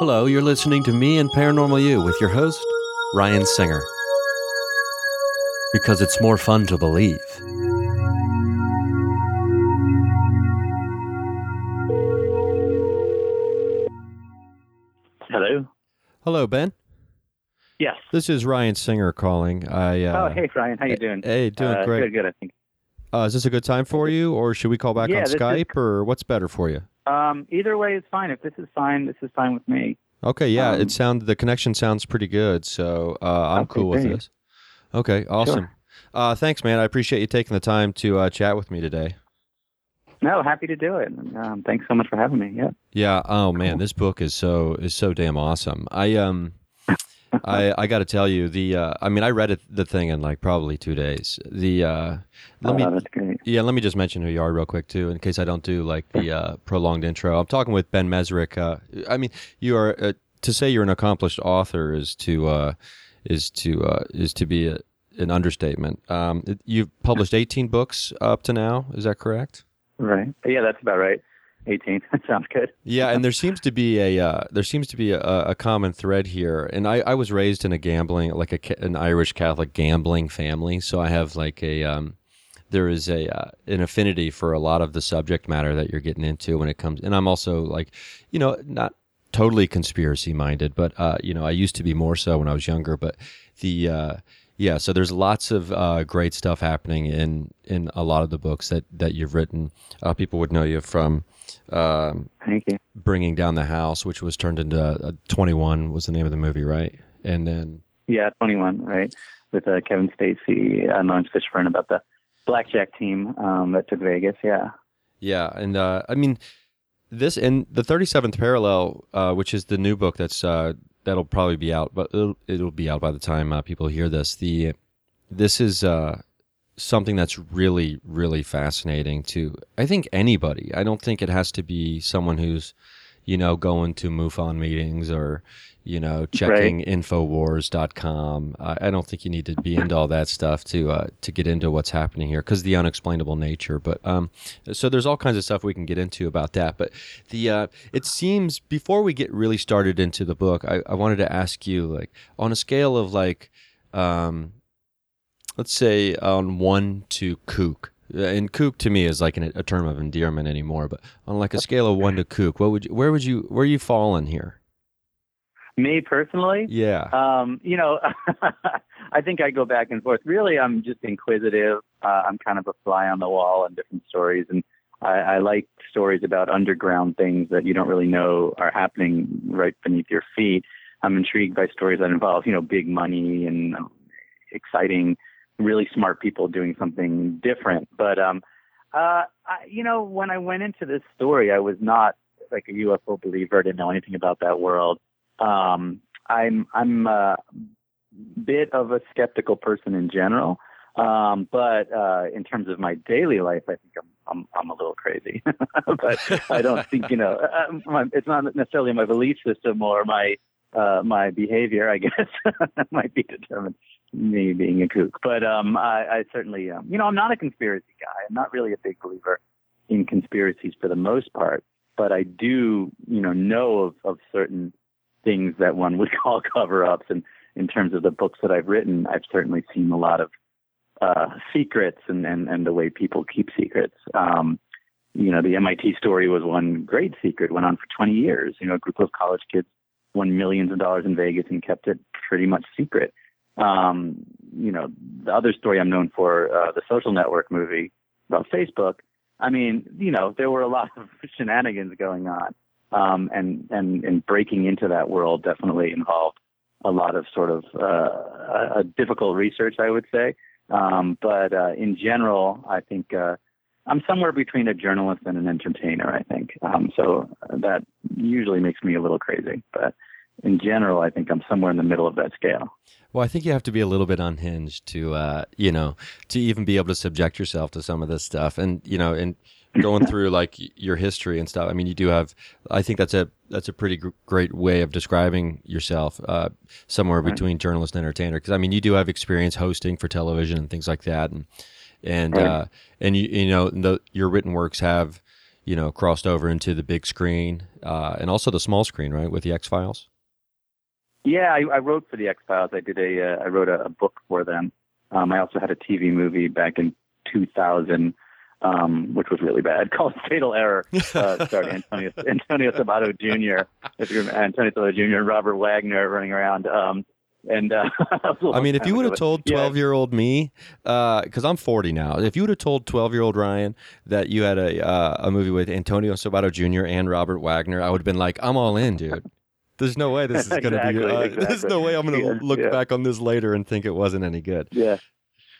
Hello, you're listening to Me and Paranormal You with your host, Ryan Singer. Because it's more fun to believe. Hello. Hello, Ben. Yes. This is Ryan Singer calling. I uh, oh, hey, Ryan. How you doing? Hey, doing Uh, great. Good, good. I think. Uh, is this a good time for you, or should we call back Yeah, on this is- Skype, or what's better for you? Um, either way is fine. If this is fine, this is fine with me. Okay, yeah, Um, it sound the connection sounds pretty good, so uh, I'm Okay, cool with great. this. Okay, awesome. Uh, thanks, man. I appreciate you taking the time to uh, chat with me today. No, happy to do it. Um, thanks so much for having me. Yeah. Yeah. Oh man, this book is so is so damn awesome. I um, I I got to tell you the uh, I mean I read it the thing in like probably two days. The uh, let me Oh, that's great. yeah let me just mention who you are real quick too in case I don't do like the uh, prolonged intro. I'm talking with Ben Mezrich. Uh, I mean you are uh, to say you're an accomplished author is to uh, is to uh, is to be a, an understatement. Um, you've published 18 books up to now. Is that correct? Right. Yeah, that's about right. 18. That sounds good. Yeah, and there seems to be a uh, there seems to be a, a common thread here. And I, I was raised in a gambling like a, an Irish Catholic gambling family, so I have like a um, there is a uh, an affinity for a lot of the subject matter that you're getting into when it comes. And I'm also like, you know, not totally conspiracy minded, but uh, you know, I used to be more so when I was younger. But the uh, yeah, so there's lots of uh, great stuff happening in in a lot of the books that that you've written. Uh, people would know you from. Um, Thank you. bringing down the house, which was turned into uh, 21 was the name of the movie, right? And then Yeah, 21, right? With uh, Kevin Spacey and Laurence Fishburne about the blackjack team um, that took Vegas. Yeah. yeah, and uh, I mean this and the 37th parallel, uh, which is the new book that's uh, that'll probably be out, but it'll, it'll be out by the time uh, people hear this. The this is uh, something that's really really fascinating to I think anybody. I don't think it has to be someone who's you know going to MUFON meetings or you know checking infowars.com I, I don't think you need to be into all that stuff to uh, to get into what's happening here because the unexplainable nature. But um so there's all kinds of stuff we can get into about that. But the uh it seems before we get really started into the book i, I wanted to ask you like on a scale of like um let's say on one to kook and kook to me is like an, a term of endearment anymore but on like a scale of one to kook what would you where would you where you fall in here Me personally, yeah Um, you know, I think I go back and forth. Really, I'm just inquisitive. Uh, I'm kind of a fly on the wall on different stories, and I, I like stories about underground things that you don't really know are happening right beneath your feet. I'm intrigued by stories that involve, you know, big money and um, exciting, really smart people doing something different. But, um, uh, I, you know, when I went into this story, I was not like a UFO believer. I didn't know anything about that world. Um, I'm I'm a bit of a skeptical person in general. Um, but uh, in terms of my daily life, I think I'm I'm, I'm a little crazy. but I don't think you know uh, my, it's not necessarily my belief system or my uh, my behavior. I guess might be determined me being a kook. But um, I, I certainly um, you know I'm not a conspiracy guy. I'm not really a big believer in conspiracies for the most part. But I do you know know of, of certain things that one would call cover-ups and in terms of the books that I've written, I've certainly seen a lot of uh, secrets and, and, and the way people keep secrets. Um, you know, the MIT story was one great secret, went on for 20 years. You know, a group of college kids won millions of dollars in Vegas and kept it pretty much secret. Um, you know, the other story I'm known for, uh, the social network movie about Facebook. I mean, you know, there were a lot of shenanigans going on. Um, and, and, and breaking into that world definitely involved a lot of sort of, uh, a difficult research, I would say. Um, but uh, in general, I think uh, I'm somewhere between a journalist and an entertainer. I think um, so. That usually makes me a little crazy, but in general, I think I'm somewhere in the middle of that scale. Well, I think you have to be a little bit unhinged to, uh, you know, to even be able to subject yourself to some of this stuff, and you know, and going through like your history and stuff. I mean, you do have. I think that's a that's a pretty gr- great way of describing yourself. Uh, somewhere right. between journalist and entertainer, because I mean, you do have experience hosting for television and things like that, and and right. uh, and you you know the, your written works have you know crossed over into the big screen uh, and also the small screen, right, with the X Files. Yeah, I, I, wrote for the X Files. I did a uh, I wrote a, a book for them. Um, I also had a TV movie back in 2000 um, which was really bad, called Fatal Error, uh, starring Antonio, Antonio Sabato Jr., Antonio Sabato Jr. and Robert Wagner running around. Um, and uh, I mean, if you would have told twelve-year-old me, because uh, I'm 40 now, if you would have told twelve-year-old Ryan that you had a uh, a movie with Antonio Sabato Jr. and Robert Wagner, I would have been like, I'm all in, dude. There's no way this is going to exactly, be. Uh, exactly. There's no way I'm going to Yeah, look yeah. back on this later and think it wasn't any good. Yeah.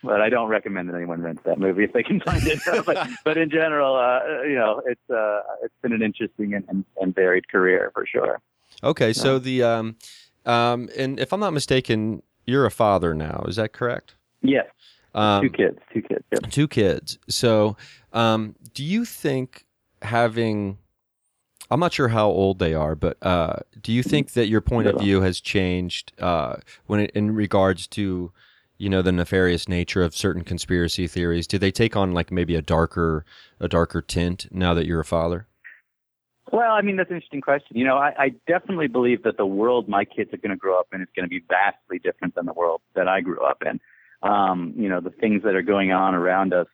But I don't recommend that anyone rents that movie if they can find it. but, but in general, uh, you know, it's uh, it's been an interesting and, and, and varied career for sure. Okay, so the um, um, and if I'm not mistaken, you're a father now. Is that correct? Yes, Um, two kids, two kids. Yep. two kids. So, um, do you think having I'm not sure how old they are, but uh, do you think that your point of view has changed uh, when it, in regards to you know the nefarious nature of certain conspiracy theories? Do they take on like maybe a darker a darker tint now that you're a father? Well, I mean, that's an interesting question. You know, I, I definitely believe that the world my kids are going to grow up in is going to be vastly different than the world that I grew up in. Um, you know, the things that are going on around us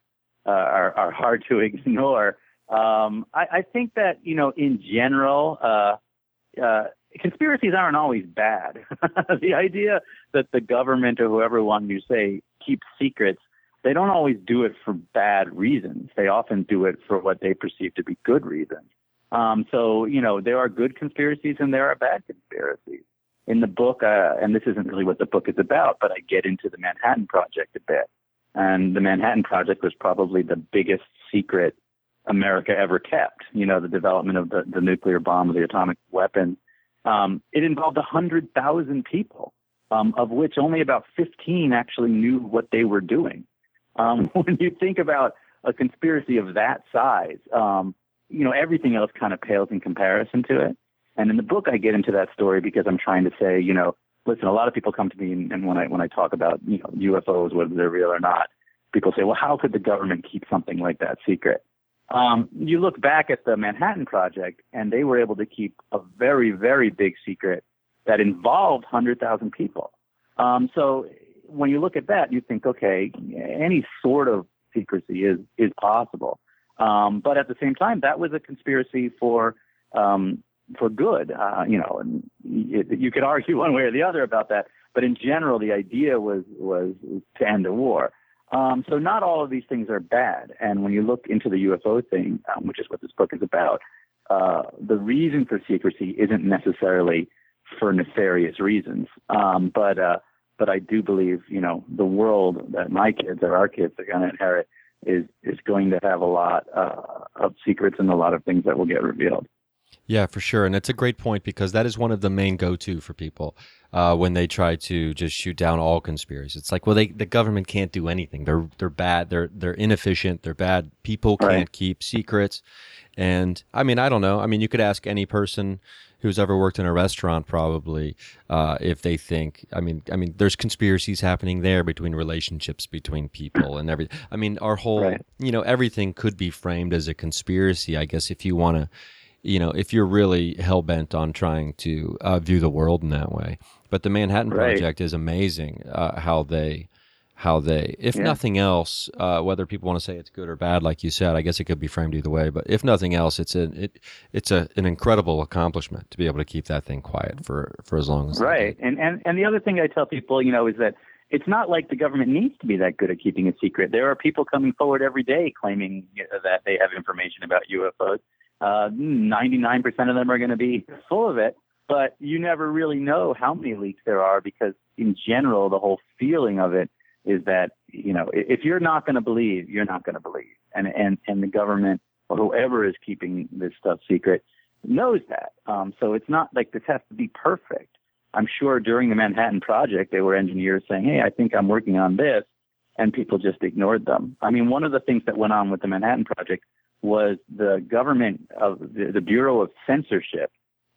uh, are, are hard to ignore. Um, I, I think that, you know, in general, uh, uh, conspiracies aren't always bad. the idea that the government or whoever one you say keeps secrets, they don't always do it for bad reasons. They often do it for what they perceive to be good reasons. Um, so, you know, there are good conspiracies and there are bad conspiracies. In the book, uh, and this isn't really what the book is about, but I get into the Manhattan Project a bit. And the Manhattan Project was probably the biggest secret America ever kept. You know, the development of the, the nuclear bomb, the atomic weapon. Um, it involved 100,000 people, um, of which only about 15 actually knew what they were doing. Um, when you think about a conspiracy of that size, um, you know, everything else kind of pales in comparison to it. And in the book, I get into that story because I'm trying to say, you know, listen, a lot of people come to me and, and when I when I talk about you know UFOs, whether they're real or not, people say, well, how could the government keep something like that secret? Um, you look back at the Manhattan Project, and they were able to keep a very, very big secret that involved 100,000 people. Um, so when you look at that, you think, okay, any sort of secrecy is is possible. Um, but at the same time, that was a conspiracy for um, for good. Uh, you know, and it, you could argue one way or the other about that. But in general, the idea was was to end the war. Um, so not all of these things are bad. And when you look into the UFO thing, um, which is what this book is about, uh, the reason for secrecy isn't necessarily for nefarious reasons. Um, but uh, but I do believe, you know, the world that my kids or our kids are going to inherit is is going to have a lot uh, of secrets and a lot of things that will get revealed. Yeah, for sure, and it's a great point because that is one of the main go-to for people uh, when they try to just shoot down all conspiracies. It's like, well, they the government can't do anything. They're they're bad. They're they're inefficient. They're bad. People can't Right. keep secrets. And I mean, I don't know. I mean, you could ask any person who's ever worked in a restaurant probably uh, if they think. I mean, I mean, there's conspiracies happening there between relationships between people and everything. I mean, our whole, Right. you know, everything could be framed as a conspiracy. I guess if you want to you know, if you're really hell bent on trying to uh, view the world in that way. But the Manhattan Right. Project is amazing. Uh, how they, how they, if Yeah. nothing else, uh, whether people want to say it's good or bad, like you said, I guess it could be framed either way. But if nothing else, it's an it, it's a an incredible accomplishment to be able to keep that thing quiet for for as long as Right. And, and and the other thing I tell people, you know, is that it's not like the government needs to be that good at keeping a secret. There are people coming forward every day claiming that they have information about UFOs. Uh, 99% of them are going to be full of it, but you never really know how many leaks there are because, in general, the whole feeling of it is that you know if you're not going to believe, you're not going to believe, and and and the government or whoever is keeping this stuff secret knows that. Um, so it's not like this has to be perfect. I'm sure during the Manhattan Project, there were engineers saying, "Hey, I think I'm working on this," and people just ignored them. I mean, one of the things that went on with the Manhattan Project was the government of the, the Bureau of Censorship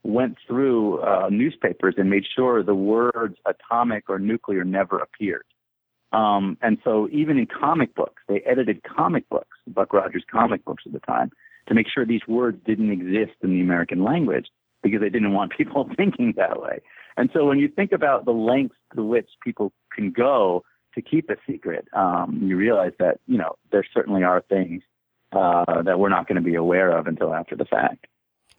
went through uh, newspapers and made sure the words atomic or nuclear never appeared. Um, and so even in comic books, they edited comic books, Buck Rogers comic books at the time, to make sure these words didn't exist in the American language because they didn't want people thinking that way. And so when you think about the lengths to which people can go to keep a secret, um, you realize that, you know, there certainly are things uh, that we're not going to be aware of until after the fact.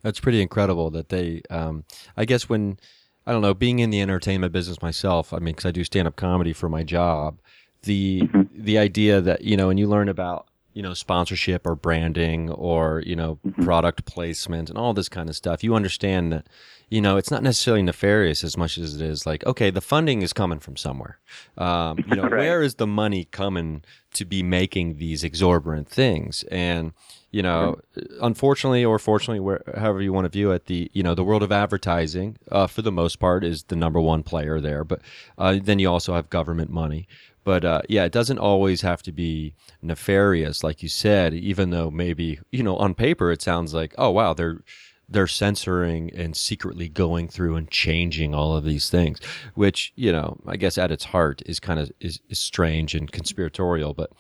That's pretty incredible that they, um, I guess when, I don't know, being in the entertainment business myself, I mean, because I do stand up comedy for my job, the, the idea that, you know, and you learn about, you know, sponsorship or branding or, you know, product placement and all this kind of stuff, you understand that, you know, it's not necessarily nefarious as much as it is like, okay, the funding is coming from somewhere. Um, you know, Right. where is the money coming to be making these exorbitant things? And, you know, unfortunately or fortunately, where, however you want to view it, the you know the world of advertising, uh, for the most part, is the number one player there. But uh, then you also have government money. But uh, yeah, it doesn't always have to be nefarious, like you said. Even though maybe you know on paper it sounds like, oh wow, they're they're censoring and secretly going through and changing all of these things, which you know I guess at its heart is kind of is, is strange and conspiratorial, but.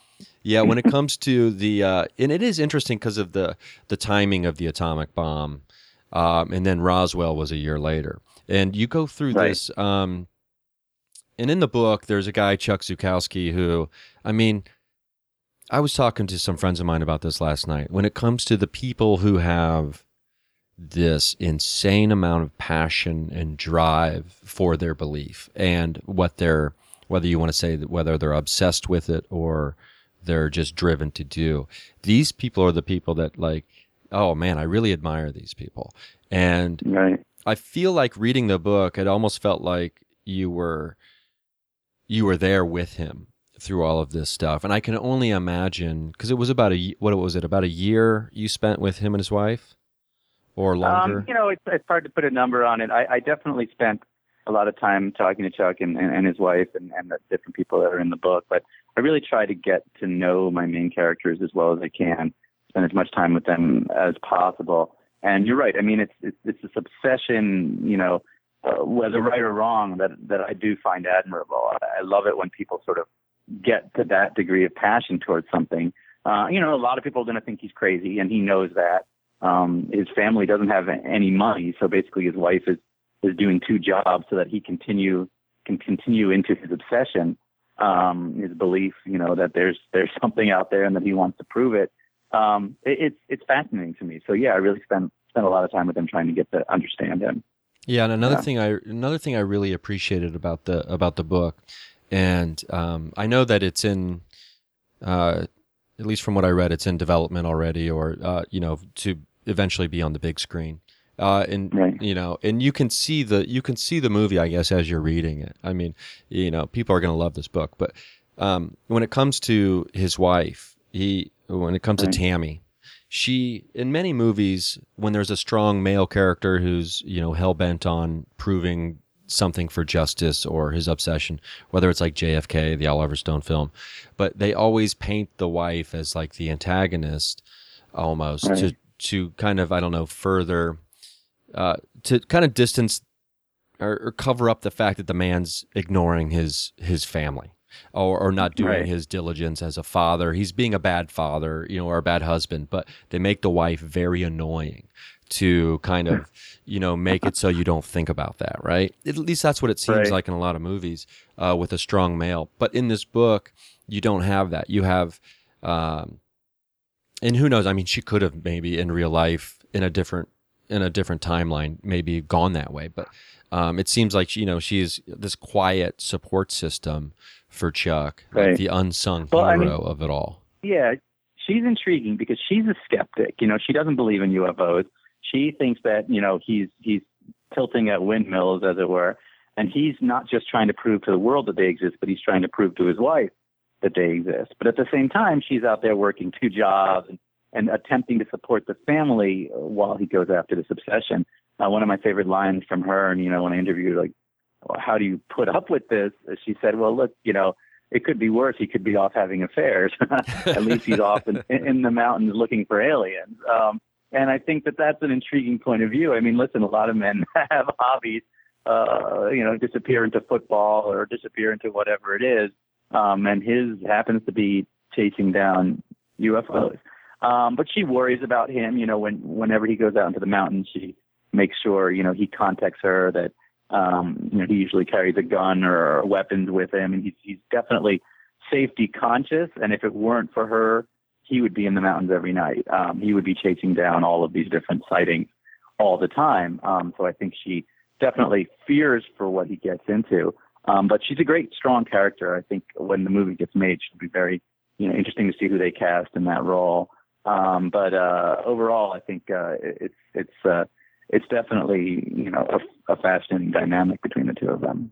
Yeah, when it comes to the uh, and it is interesting because of the the timing of the atomic bomb, um, and then Roswell was a year later, and you go through Right. this. Um, and in the book, there's a guy Chuck Zukowski who, I mean, I was talking to some friends of mine about this last night. When it comes to the people who have this insane amount of passion and drive for their belief and what they're whether you want to say that whether they're obsessed with it or they're just driven to do these people are the people that like oh man i really admire these people and Right. I feel like reading the book, it almost felt like you were you were there with him through all of this stuff. And I can only imagine because it was about a what was it about a year you spent with him and his wife, or longer. Um, you know, it's, it's hard to put a number on it. I, I definitely spent a lot of time talking to Chuck and, and, and his wife and, and the different people that are in the book, but I really try to get to know my main characters as well as I can, spend as much time with them as possible. And you're right. I mean, it's it's, it's this obsession, you know, uh, whether right or wrong, that that I do find admirable. I, I love it when people sort of get to that degree of passion towards something. Uh, you know, a lot of people are going to think he's crazy, and he knows that. Um, his family doesn't have any money, so basically his wife is is doing two jobs so that he continue can continue into his obsession, um, his belief, you know, that there's there's something out there and that he wants to prove it. Um, it it's it's fascinating to me. So yeah, I really spent spent a lot of time with him trying to get to understand him. Yeah, and another Yeah. thing I another thing I really appreciated about the about the book, and um, I know that it's in, uh, at least from what I read, it's in development already, or uh, you know, to eventually be on the big screen. Uh, and Right. you know, and you can see the you can see the movie, I guess, as you're reading it. I mean, you know, people are going to love this book, but um, when it comes to his wife, he when it comes Right. to Tammy, she in many movies when there's a strong male character who's you know hell bent on proving something for justice or his obsession, whether it's like JFK, the Oliver Stone film, but they always paint the wife as like the antagonist almost right. to to kind of I don't know further uh, to kind of distance or, or, cover up the fact that the man's ignoring his his family or, or not doing right. his diligence as a father. He's being a bad father, you know, or a bad husband, but they make the wife very annoying to kind of, you know, make it so you don't think about that, right? At least that's what it seems right. like in a lot of movies uh, with a strong male. But in this book, you don't have that. You have, um, and who knows? I mean, she could have maybe in real life in a different in a different timeline maybe gone that way, but um, it seems like you know she's this quiet support system for Chuck, right. like the unsung well, hero I mean, of it all. Yeah, she's intriguing because she's a skeptic. You know, she doesn't believe in UFOs. She thinks that you know he's he's tilting at windmills, as it were, and he's not just trying to prove to the world that they exist, but he's trying to prove to his wife that they exist. But at the same time, she's out there working two jobs and, and attempting to support the family while he goes after this obsession. Uh, one of my favorite lines from her, and you know, when I interviewed her, like, how do you put up with this? She said, well, look, you know, it could be worse. He could be off having affairs. At least he's off in, in the mountains looking for aliens. Um, and I think that that's an intriguing point of view. I mean, listen, a lot of men have hobbies, uh, you know, disappear into football or disappear into whatever it is. Um, and his happens to be chasing down UFOs. Um, but she worries about him, you know, when, whenever he goes out into the mountains, she makes sure, you know, he contacts her that, um, you know, he usually carries a gun or weapons with him and he's, he's definitely safety conscious. And if it weren't for her, he would be in the mountains every night. Um, he would be chasing down all of these different sightings all the time. Um, so I think she definitely fears for what he gets into. Um, but she's a great, strong character. I think when the movie gets made, she'll be very, you know, interesting to see who they cast in that role. Um, but uh, overall, I think uh, it's it's uh, it's definitely you know a, a fascinating dynamic between the two of them.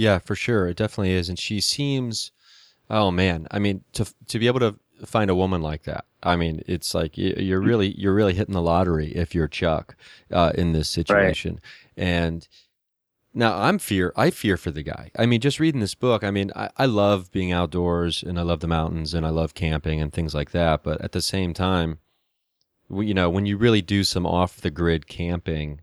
Yeah, for sure. It definitely is. And she seems, oh man, I mean, to, to be able to find a woman like that, I mean, it's like you're really, you're really hitting the lottery if you're Chuck uh, in this situation. Right. And now I'm fear, I fear for the guy. I mean, just reading this book, I mean, I, I love being outdoors and I love the mountains and I love camping and things like that. But at the same time, you know, when you really do some off the grid camping,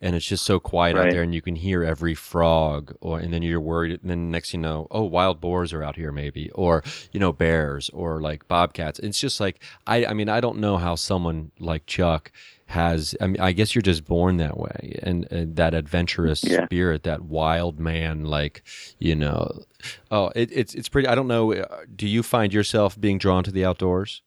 and it's just so quiet right. out there and you can hear every frog or and then you're worried and then next you know oh wild boars are out here maybe or you know bears or like bobcats it's just like i i mean i don't know how someone like chuck has i mean i guess you're just born that way and, and that adventurous yeah. spirit that wild man like you know oh it, it's it's pretty i don't know uh, do you find yourself being drawn to the outdoors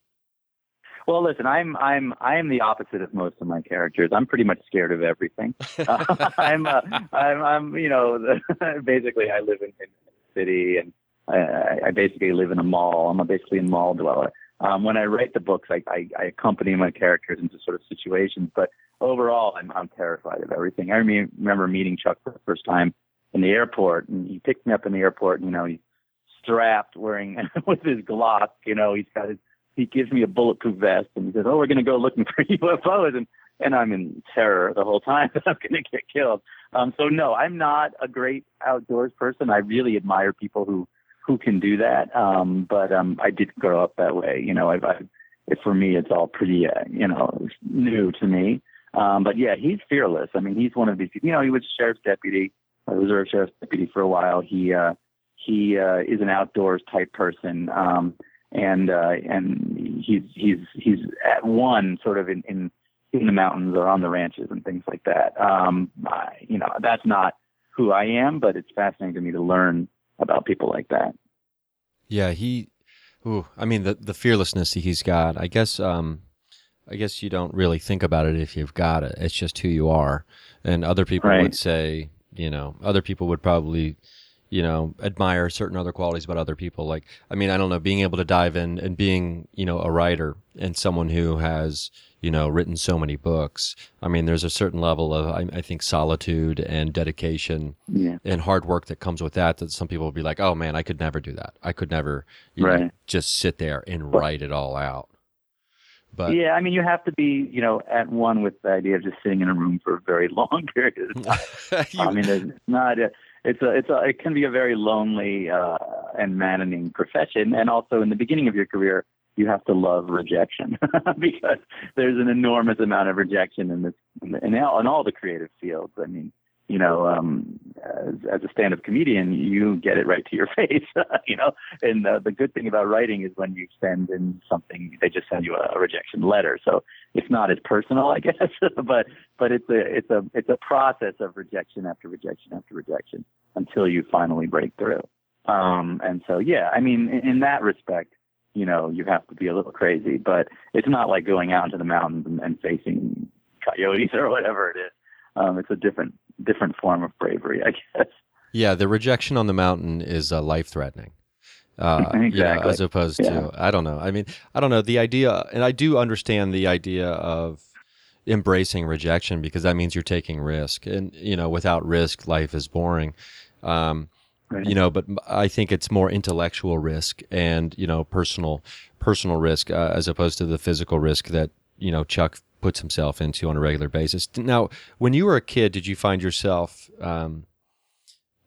well, listen, I'm I'm I am the opposite of most of my characters. I'm pretty much scared of everything. uh, I'm, uh, I'm I'm you know the, basically I live in, in a city and I, I basically live in a mall. I'm a basically a mall dweller. Um, when I write the books, I, I, I accompany my characters into sort of situations, but overall, I'm I'm terrified of everything. I remember meeting Chuck for the first time in the airport, and he picked me up in the airport. And, you know, he's strapped, wearing with his Glock. You know, he's got his he gives me a bulletproof vest and he says, "Oh, we're going to go looking for UFOs," and and I'm in terror the whole time that I'm going to get killed. Um, so no, I'm not a great outdoors person. I really admire people who who can do that. Um, but um, I did grow up that way. You know, I've, I've it, for me, it's all pretty, uh, you know, new to me. Um, but yeah, he's fearless. I mean, he's one of these. You know, he was sheriff's deputy, a reserve sheriff's deputy for a while. He uh, he uh, is an outdoors type person, um, and uh, and he's he's he's at one sort of in, in in the mountains or on the ranches and things like that. Um, I, you know, that's not who I am, but it's fascinating to me to learn about people like that. Yeah, he. Ooh, I mean the the fearlessness he's got. I guess. Um, I guess you don't really think about it if you've got it. It's just who you are. And other people Right. would say, you know, other people would probably, you know, admire certain other qualities about other people. Like, I mean, I don't know, being able to dive in and being, you know, a writer and someone who has, you know, written so many books. I mean, there's a certain level of, I, I think, solitude and dedication Yeah. and hard work that comes with that. That some people will be like, "Oh man, I could never do that. I could never, you know, just sit there and write it all out." But yeah, I mean, you have to be, you know, at one with the idea of just sitting in a room for a very long period of time. You- I mean, it's not. A, it's a. It's a. It can be a very lonely uh, and maddening profession, and also in the beginning of your career, you have to love rejection because there's an enormous amount of rejection in this in all, in all the creative fields. I mean, you know, um, as, as a stand-up comedian, you get it right to your face. you know, and uh, the good thing about writing is when you send in something, they just send you a, a rejection letter. So it's not as personal, I guess, but but it's a it's a it's a process of rejection after rejection after rejection until you finally break through. Um, and so, yeah, I mean, in, in that respect, you know, you have to be a little crazy, but it's not like going out into the mountains and, and facing coyotes or whatever it is. Um, it's a different different form of bravery, I guess. Yeah, the rejection on the mountain is uh, life threatening. Uh, Exactly. as opposed Yeah. to, I don't know. I mean, I don't know the idea, and I do understand the idea of embracing rejection because that means you're taking risk, and you know, without risk, life is boring. Um, Right. you know, but I think it's more intellectual risk and you know, personal personal risk uh, as opposed to the physical risk that you know Chuck puts himself into on a regular basis. Now, when you were a kid, did you find yourself? Um,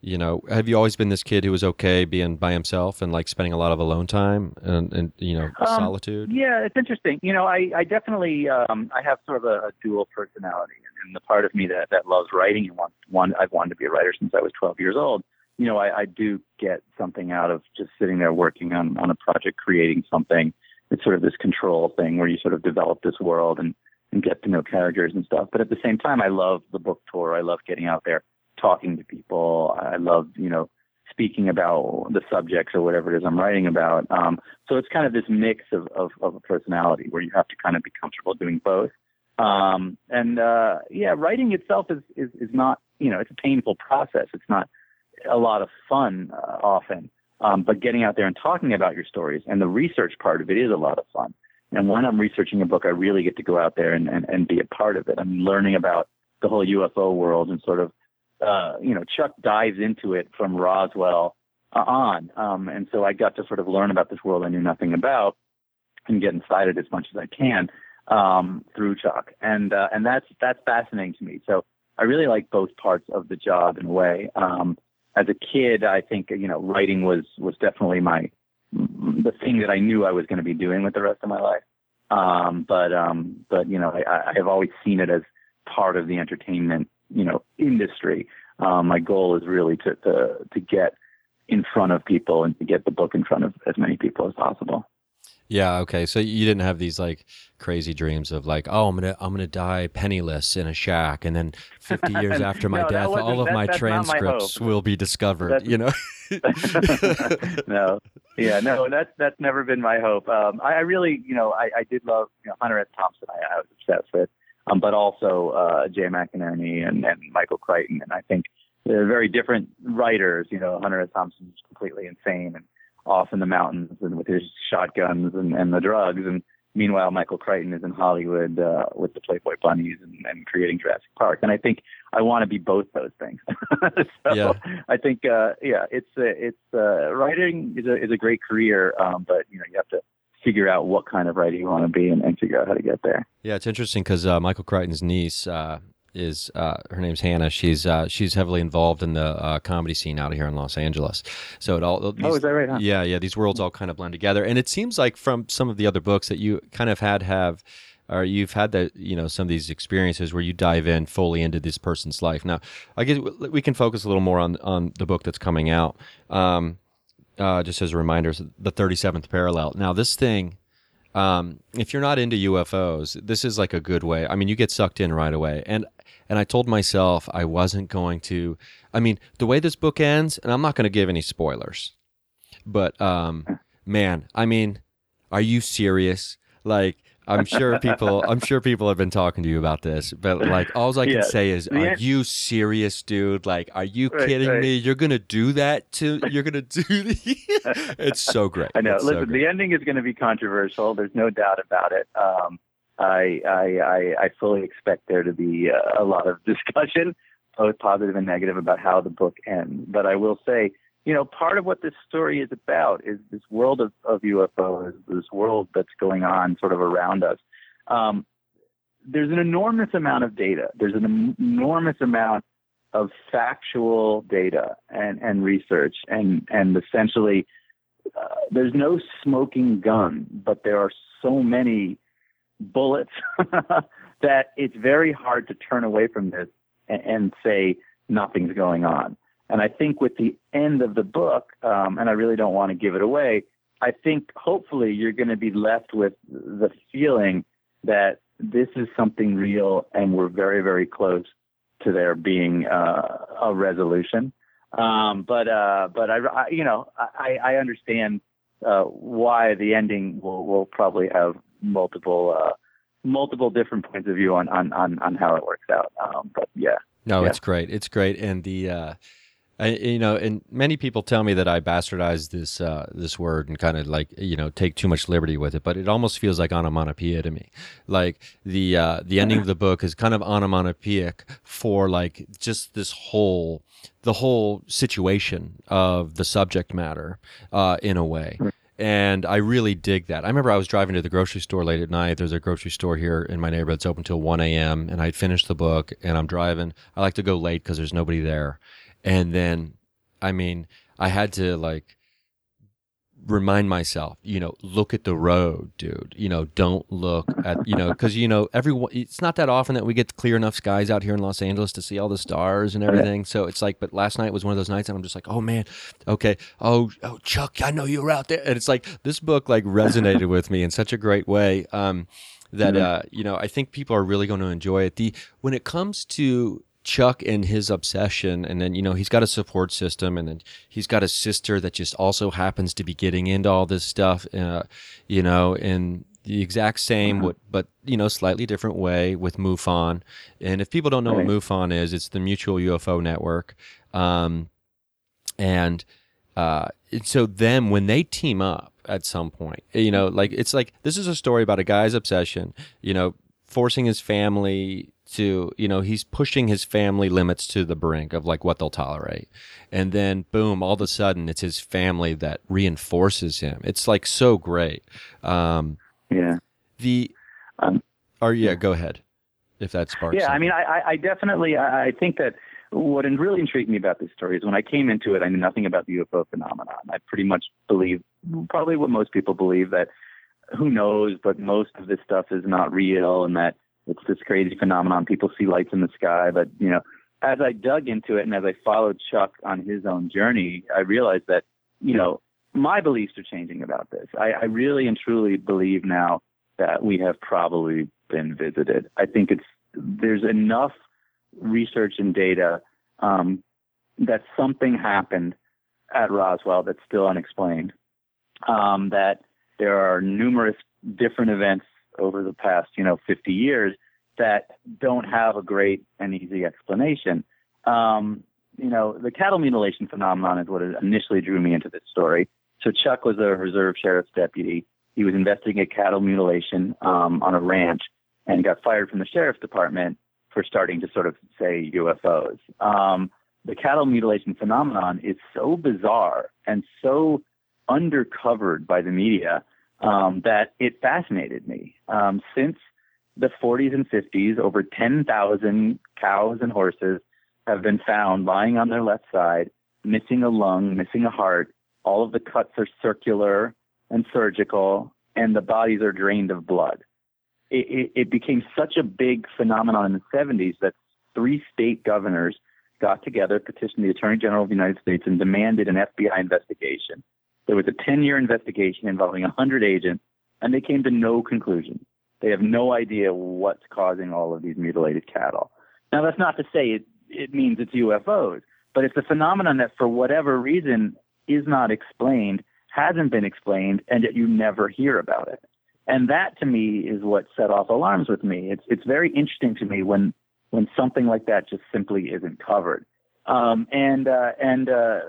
you know, have you always been this kid who was okay being by himself and like spending a lot of alone time and, and you know, Um, solitude? Yeah, it's interesting. You know, I, I definitely um, I have sort of a, a dual personality, and the part of me that, that loves writing and wants one I've wanted to be a writer since I was 12 years old. You know, I, I do get something out of just sitting there working on on a project, creating something. It's sort of this control thing where you sort of develop this world and and get to know characters and stuff. But at the same time, I love the book tour. I love getting out there, talking to people. I love you know speaking about the subjects or whatever it is I'm writing about. Um, so it's kind of this mix of, of, of a personality where you have to kind of be comfortable doing both. Um, and uh, yeah, writing itself is, is is not you know it's a painful process. It's not a lot of fun uh, often. Um, but getting out there and talking about your stories and the research part of it is a lot of fun. And when I'm researching a book, I really get to go out there and, and, and be a part of it. I'm learning about the whole UFO world and sort of, uh, you know, Chuck dives into it from Roswell uh, on. Um, and so I got to sort of learn about this world I knew nothing about and get inside it as much as I can um, through Chuck. And, uh, and that's, that's fascinating to me. So I really like both parts of the job in a way. Um, as a kid, I think, you know, writing was, was definitely my, the thing that I knew I was going to be doing with the rest of my life. Um, but, um, but, you know, I, I have always seen it as part of the entertainment, you know, industry. Um, my goal is really to, to, to get in front of people and to get the book in front of as many people as possible. Yeah. Okay. So you didn't have these like crazy dreams of like, oh, I'm gonna I'm gonna die penniless in a shack, and then 50 years after my No, death, all of that- my not my transcripts will be discovered. That's- you know. no, yeah, no, that's that's never been my hope. Um, I, I really, you know, I, I did love you know Hunter S. Thompson. I, I was obsessed with, um, but also uh, Jay McInerney and, and Michael Crichton, and I think they're very different writers. You know, Hunter S. Thompson is completely insane and off in the mountains and with his shotguns and, and the drugs, and meanwhile Michael Crichton is in Hollywood uh, with the Playboy bunnies and, and creating Jurassic Park. And I think I want to be both those things. so Yeah. I think, uh, yeah, it's uh, it's uh, writing is a is a great career, um, but you know you have to figure out what kind of writer you want to be and, and figure out how to get there. Yeah, it's interesting because uh, Michael Crichton's niece, uh, is uh, her name's Hannah. She's uh, she's heavily involved in the uh, comedy scene out here in Los Angeles. So it all these, oh, is that right? Huh? Yeah, yeah. These worlds all kind of blend together, and it seems like from some of the other books that you kind of had have or you've had that you know some of these experiences where you dive in fully into this person's life. Now, I guess we can focus a little more on on the book that's coming out. Um, uh, just as a reminder, the 37th parallel. Now, this thing, um, if you're not into UFOs, this is like a good way. I mean, you get sucked in right away. And and I told myself I wasn't going to. I mean, the way this book ends, and I'm not going to give any spoilers, but um, man, I mean, are you serious? Like I'm sure people. I'm sure people have been talking to you about this, but like, all I can yeah. say is, are yeah. you serious, dude? Like, are you right, kidding right. me? You're gonna do that to? You're gonna do? The, it's so great. I know. It's Listen, so the ending is going to be controversial. There's no doubt about it. Um, I, I, I, I fully expect there to be uh, a lot of discussion, both positive and negative, about how the book ends. But I will say you know, part of what this story is about is this world of, of UFOs, this world that's going on sort of around us. Um, there's an enormous amount of data. There's an enormous amount of factual data and, and research, and and essentially, uh, there's no smoking gun, but there are so many bullets that it's very hard to turn away from this and, and say nothing's going on. And I think with the end of the book, um, and I really don't want to give it away, I think hopefully you're going to be left with the feeling that this is something real and we're very, very close to there being uh, a resolution. Um, but uh, but I, I, you know I, I understand uh, why the ending will, will probably have multiple uh, multiple different points of view on on on, on how it works out. Um, but yeah, no, yeah. it's great. It's great, and the uh, I, you know, and many people tell me that I bastardize this uh, this word and kind of like you know take too much liberty with it, but it almost feels like onomatopoeia to me. Like the uh, the ending of the book is kind of onomatopoeic for like just this whole the whole situation of the subject matter uh, in a way. And I really dig that. I remember I was driving to the grocery store late at night. There's a grocery store here in my neighborhood. It's open till 1 a.m. And I'd finished the book and I'm driving. I like to go late because there's nobody there. And then, I mean, I had to like remind myself, you know, look at the road, dude. You know, don't look at, you know, because, you know, everyone, it's not that often that we get clear enough skies out here in Los Angeles to see all the stars and everything. So it's like, but last night was one of those nights and I'm just like, oh man, okay. Oh, oh, Chuck, I know you were out there. And it's like, this book like resonated with me in such a great way. Um, that uh, you know, I think people are really going to enjoy it. The when it comes to Chuck and his obsession, and then you know he's got a support system, and then he's got a sister that just also happens to be getting into all this stuff, uh, you know, in the exact same, uh-huh. but you know, slightly different way with MUFON. And if people don't know right. what MUFON is, it's the Mutual UFO Network, um, and uh, so them when they team up at some point, you know, like it's like this is a story about a guy's obsession, you know, forcing his family to you know he's pushing his family limits to the brink of like what they'll tolerate and then boom all of a sudden it's his family that reinforces him it's like so great um yeah the um or yeah, yeah. go ahead if that sparks yeah something. i mean i i definitely i think that what really intrigued me about this story is when I came into it, I knew nothing about the UFO phenomenon. I pretty much believe, probably what most people believe, that who knows, but most of this stuff is not real and that it's this crazy phenomenon. People see lights in the sky, but you know, as I dug into it and as I followed Chuck on his own journey, I realized that you know my beliefs are changing about this. I, I really and truly believe now that we have probably been visited. I think it's there's enough research and data um, that something happened at Roswell that's still unexplained. Um, that there are numerous different events over the past, you know, 50 years that don't have a great and easy explanation. Um, you know, the cattle mutilation phenomenon is what initially drew me into this story. So Chuck was a reserve sheriff's deputy. He was investigating a cattle mutilation um, on a ranch and got fired from the sheriff's department for starting to sort of say UFOs. Um, the cattle mutilation phenomenon is so bizarre and so undercovered by the media um, that it fascinated me. Um, since the 40s and 50s, over 10,000 cows and horses have been found lying on their left side, missing a lung, missing a heart. All of the cuts are circular and surgical, and the bodies are drained of blood. It, it, it became such a big phenomenon in the 70s that three state governors got together, petitioned the Attorney General of the United States, and demanded an FBI investigation. There was a 10 year investigation involving 100 agents, and they came to no conclusion. They have no idea what's causing all of these mutilated cattle. Now, that's not to say it, it means it's UFOs, but it's a phenomenon that, for whatever reason, is not explained, hasn't been explained, and yet you never hear about it. And that, to me, is what set off alarms with me. It's it's very interesting to me when when something like that just simply isn't covered. Um, and uh, and uh,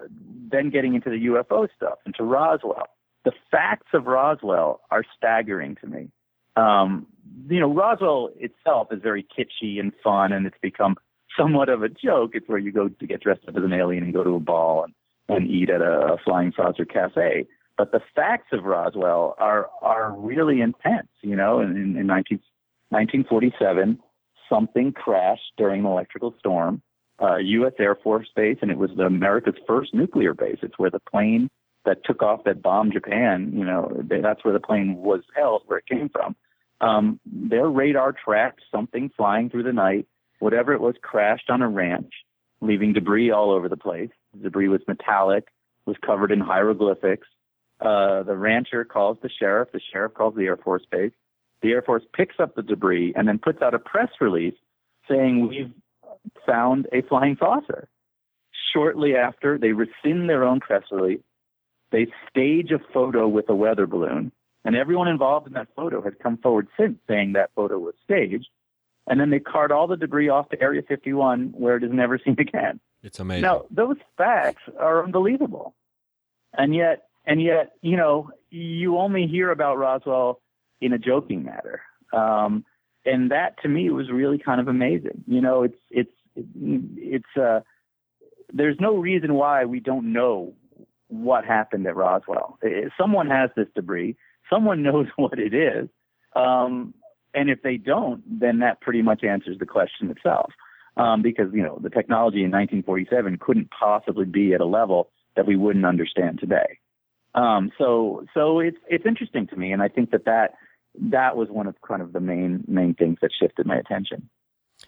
then getting into the UFO stuff, into Roswell. The facts of Roswell are staggering to me. Um, you know, Roswell itself is very kitschy and fun, and it's become somewhat of a joke. It's where you go to get dressed up as an alien and go to a ball and, and eat at a, flying saucer cafe. But the facts of Roswell are are really intense. You know, in, in, in 19, 1947, something crashed during an electrical storm, uh, U.S. Air Force Base, and it was America's first nuclear base. It's where the plane that took off that bombed Japan, you know, that's where the plane was held, where it came from. Um, their radar tracked something flying through the night. Whatever it was crashed on a ranch, leaving debris all over the place. The debris was metallic, was covered in hieroglyphics. Uh, the rancher calls the sheriff. The sheriff calls the Air Force Base. The Air Force picks up the debris and then puts out a press release saying we've found a flying saucer. Shortly after, they rescind their own press release. They stage a photo with a weather balloon, and everyone involved in that photo has come forward since saying that photo was staged. And then they cart all the debris off to Area 51, where it is never seen again. It's amazing. Now, those facts are unbelievable, and yet, and yet, you know, you only hear about Roswell in a joking matter. Um, and that to me was really kind of amazing. You know, it's it's it's uh, there's no reason why we don't know what happened at Roswell. Someone has this debris. Someone knows what it is. Um, and if they don't, then that pretty much answers the question itself. Um, because you know the technology in 1947 couldn't possibly be at a level that we wouldn't understand today. Um, so so it's it's interesting to me, and I think that that that was one of kind of the main main things that shifted my attention.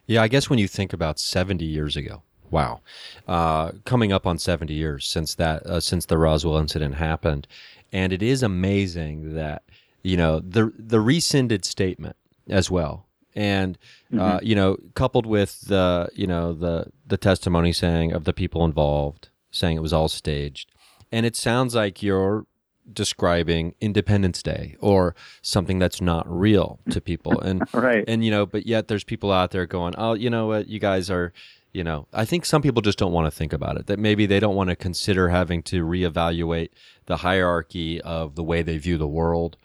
Yeah, I guess when you think about 70 years ago, wow, uh, coming up on 70 years since that uh, since the Roswell incident happened, and it is amazing that you know the the rescinded statement as well, and uh, mm-hmm. you know coupled with the you know the the testimony saying of the people involved saying it was all staged, and it sounds like you're describing Independence Day or something that's not real to people. And right. and you know, but yet there's people out there going, "Oh, you know what? You guys are you know, I think some people just don't want to think about it. That maybe they don't want to consider having to reevaluate the hierarchy of the way they view the world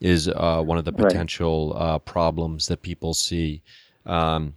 is uh, one of the potential right. uh, problems that people see. Um,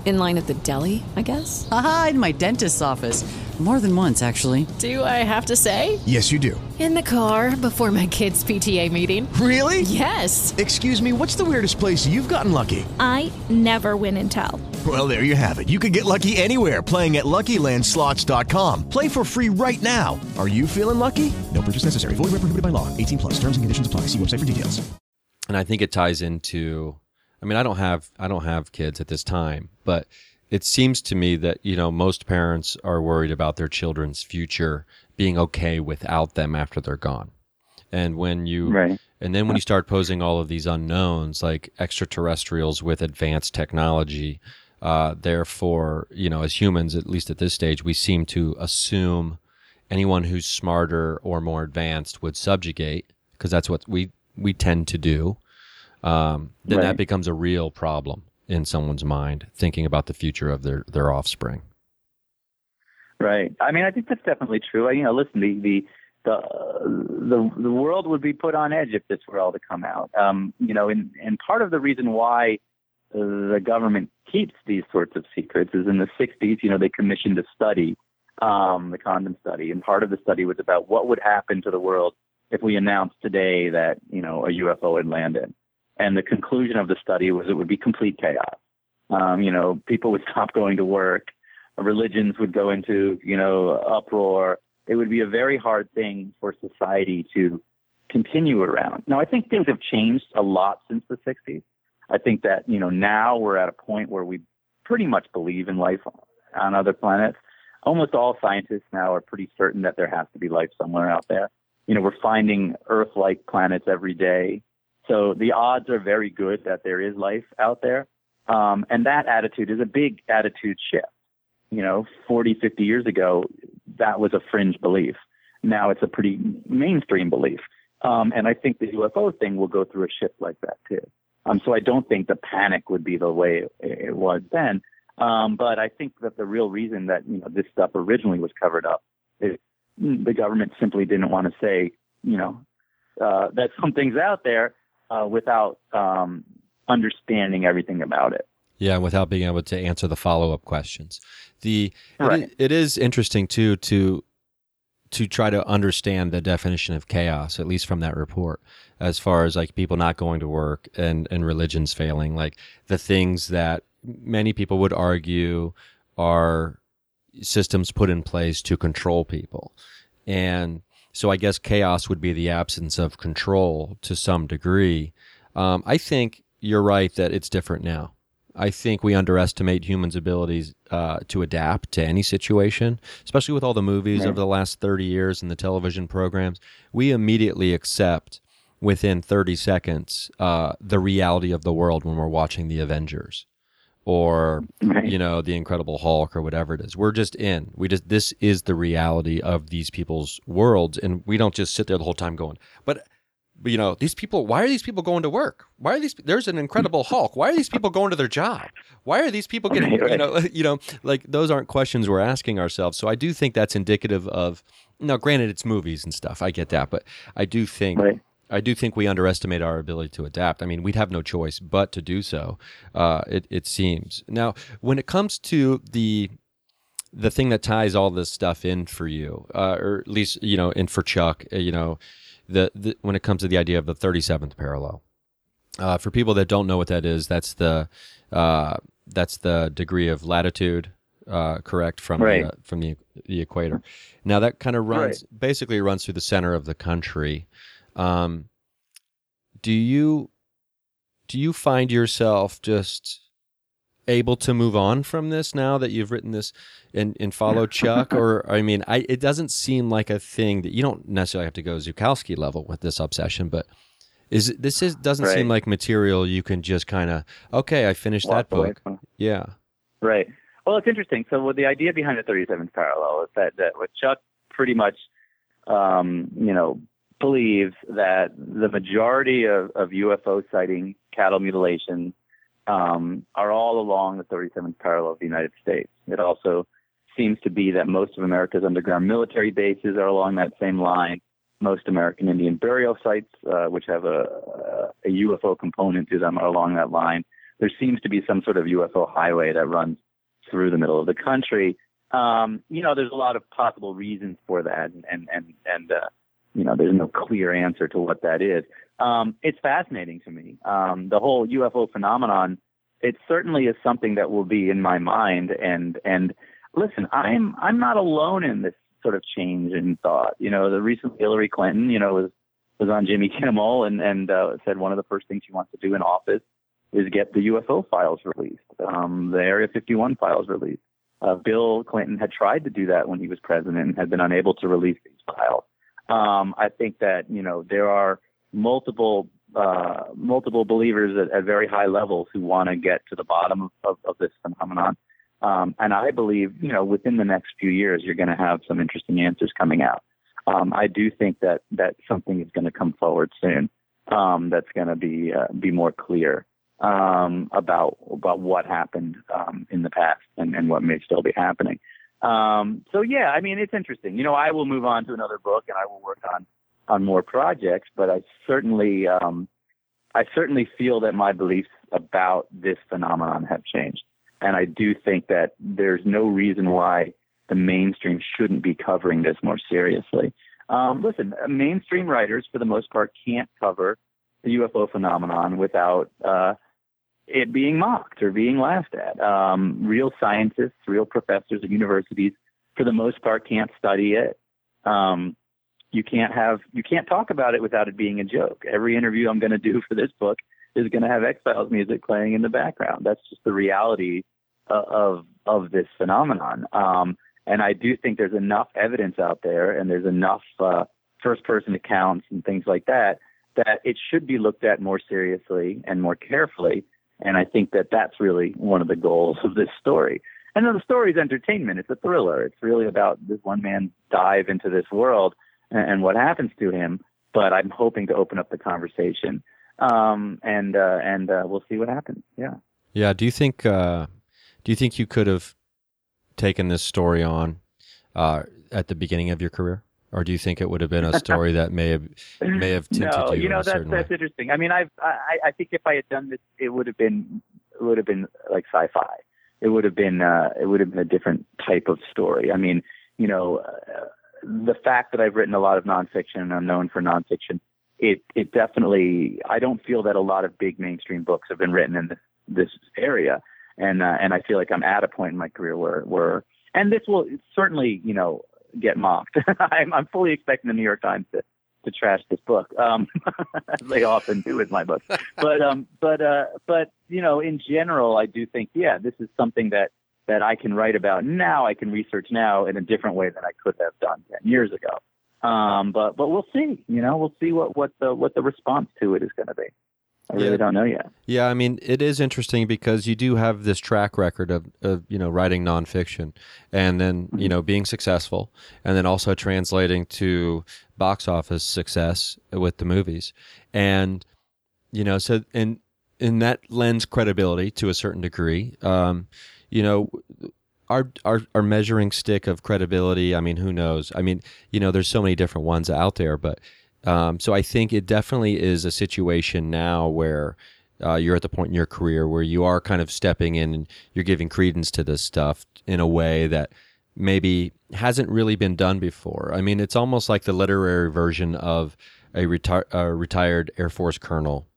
In line at the deli, I guess? Aha, in my dentist's office. More than once, actually. Do I have to say? Yes, you do. In the car before my kids' PTA meeting. Really? Yes. Excuse me, what's the weirdest place you've gotten lucky? I never win and tell. Well, there you have it. You can get lucky anywhere playing at LuckyLandSlots.com. Play for free right now. Are you feeling lucky? No purchase necessary. Void where prohibited by law. 18 plus. Terms and conditions apply. See website for details. and I think it ties into. I mean, I don't have I don't have kids at this time, but it seems to me that you know most parents are worried about their children's future being okay without them after they're gone. And when you Right. and then when you start posing all of these unknowns like extraterrestrials with advanced technology, uh, therefore, you know, as humans, at least at this stage, we seem to assume anyone who's smarter or more advanced would subjugate because that's what we we tend to do. Um, then that becomes a real problem in someone's mind, thinking about the future of their their offspring. Right. I mean, I think that's definitely true. I, You know, listen, the the the the, the world would be put on edge if this were all to come out. Um, you know, and and part of the reason why the government keeps these sorts of secrets is in the 60s. You know, they commissioned a study, um, the Condon study, and part of the study was about what would happen to the world if we announced today that you know a UFO had landed. And the conclusion of the study was it would be complete chaos. Um, you know, people would stop going to work religions would go into, you know, uproar. It would be a very hard thing for society to continue around. Now, I think things have changed a lot since the 60s. I think that, you know, now we're at a point where we pretty much believe in life on other planets. Almost all scientists now are pretty certain that there has to be life somewhere out there. You know, we're finding Earth like planets every day. So the odds are very good that there is life out there. Um, and that attitude is a big attitude shift you know, 40, 50 years ago, that was a fringe belief. Now it's a pretty mainstream belief. Um, and I think the UFO thing will go through a shift like that too. Um, so I don't think the panic would be the way it, was then. Um, but I think that the real reason that, you know, this stuff originally was covered up is the government simply didn't want to say, you know, uh, that something's out there, uh, without, um, understanding everything about it. Yeah, without being able to answer the follow up questions. The Right. i- it is interesting too to to try to understand the definition of chaos, at least from that report, as far as like people not going to work and and religions failing, like the things that many people would argue are systems put in place to control people, and so I guess chaos would be the absence of control to some degree. Um, I think you're right that it's different now. I think we underestimate humans' abilities uh, to adapt to any situation, especially with all the movies Right. over the last 30 years and the television programs. We immediately accept within 30 seconds uh, the reality of the world when we're watching The Avengers or Right. you know the incredible hulk or whatever it is. We're just in. We just this is the reality of these people's worlds and we don't just sit there the whole time going but but, you know these people why are these people going to work? Why are these there's an incredible hulk. Why are these people going to their job? Why are these people getting Right, you know you know like those aren't questions we're asking ourselves. So i do think that's indicative of now granted it's movies and stuff. I get that. But i do think Right. I do think we underestimate our ability to adapt. I mean, we'd have no choice but to do so. Uh, it, it seems. Now, when it comes to the the thing that ties all this stuff in for you, uh, or at least you know, and for Chuck, uh, you know, the, the when it comes to the idea of the thirty seventh parallel. Uh, for people that don't know what that is, that's the uh, that's the degree of latitude, uh, correct from Right. the, from the the equator. Now that kind of runs basically runs through the center of the country. Um, do you do you find yourself just able to move on from this now that you've written this and, and follow Chuck? or I mean, I it doesn't seem like a thing that you don't necessarily have to go Zukowski level with this obsession, but is this is doesn't seem like material you can just kind of okay, I finished Walk that book. Yeah. Right. Well, it's interesting. So, the idea behind the 37th parallel is that that what Chuck pretty much, um, you know, believes that the majority of, of UFO sighting, cattle mutilation, um, are all along the 37th parallel of the United States. It also seems to be that most of America's underground military bases are along that same line. Most American Indian burial sites, uh, which have a, a UFO component to them, are along that line. there seems to be some sort of UFO highway that runs through the middle of the country. Um, you know, there's a lot of possible reasons for that, and and and, and uh, you know, there's no clear answer to what that is. Um, it's fascinating to me. Um, the whole UFO phenomenon. It certainly is something that will be in my mind, and and listen, I'm I'm not alone in this sort of change in thought. You know, the recent Hillary Clinton, you know, was was on Jimmy Kimmel and and uh, said one of the first things she wants to do in office is get the UFO files released, um, the Area 51 files released. Uh, Bill Clinton had tried to do that when he was president and had been unable to release these files. Um, I think that you know there are multiple uh, multiple believers at, at very high levels who want to get to the bottom of, of, of this phenomenon. Um, and I believe, you know, within the next few years, you're going to have some interesting answers coming out. Um, I do think that that something is going to come forward soon um, that's going to be uh, be more clear um, about about what happened um, in the past and, and what may still be happening. Um, so yeah, I mean, it's interesting. You know, I will move on to another book and I will work on on more projects, but I certainly um, I certainly feel that my beliefs about this phenomenon have changed. And I do think that there's no reason why the mainstream shouldn't be covering this more seriously. Um, listen, mainstream writers, for the most part, can't cover the UFO phenomenon without uh, it being mocked or being laughed at. Um, real scientists, real professors at universities, for the most part, can't study it. Um, you can't have you can't talk about it without it being a joke. Every interview I'm going to do for this book is going to have X Files music playing in the background. That's just the reality of of this phenomenon. Um, and I do think there's enough evidence out there, and there's enough uh, first person accounts and things like that that it should be looked at more seriously and more carefully. And I think that that's really one of the goals of this story. And then the story is entertainment. It's a thriller. It's really about this one man dive into this world and, and what happens to him. But I'm hoping to open up the conversation um, and uh, and uh, we'll see what happens. Yeah. Yeah. Do you think uh, Do you think you could have taken this story on uh, at the beginning of your career, or do you think it would have been a story that may have may have tinted no, you? you know that's that's way? interesting. I mean, I've I, I think if I had done this, it would have been it would have been like sci-fi. It would have been uh, it would have been a different type of story. I mean, you know, uh, the fact that I've written a lot of nonfiction and I'm known for nonfiction, it it definitely I don't feel that a lot of big mainstream books have been written in this this area, and uh, and I feel like I'm at a point in my career where where and this will certainly you know get mocked. I'm I'm fully expecting the New York Times to to trash this book, um, they often do with my books. But um, but uh, but you know, in general, I do think yeah, this is something that that I can write about now. I can research now in a different way than I could have done ten years ago. Um, but but we'll see. You know, we'll see what what the what the response to it is going to be. I really Yeah. don't know yet. Yeah, I mean, it is interesting because you do have this track record of, of you know writing nonfiction, and then you know being successful, and then also translating to box office success with the movies, and you know, so and and that lends credibility to a certain degree. Um, you know, our, our our measuring stick of credibility. I mean, who knows? I mean, you know, there's so many different ones out there, but um, so I think it definitely is a situation now where uh, you're at the point in your career where you are kind of stepping in and you're giving credence to this stuff in a way that maybe hasn't really been done before. I mean, it's almost like the literary version of a, reti- a retired Air Force colonel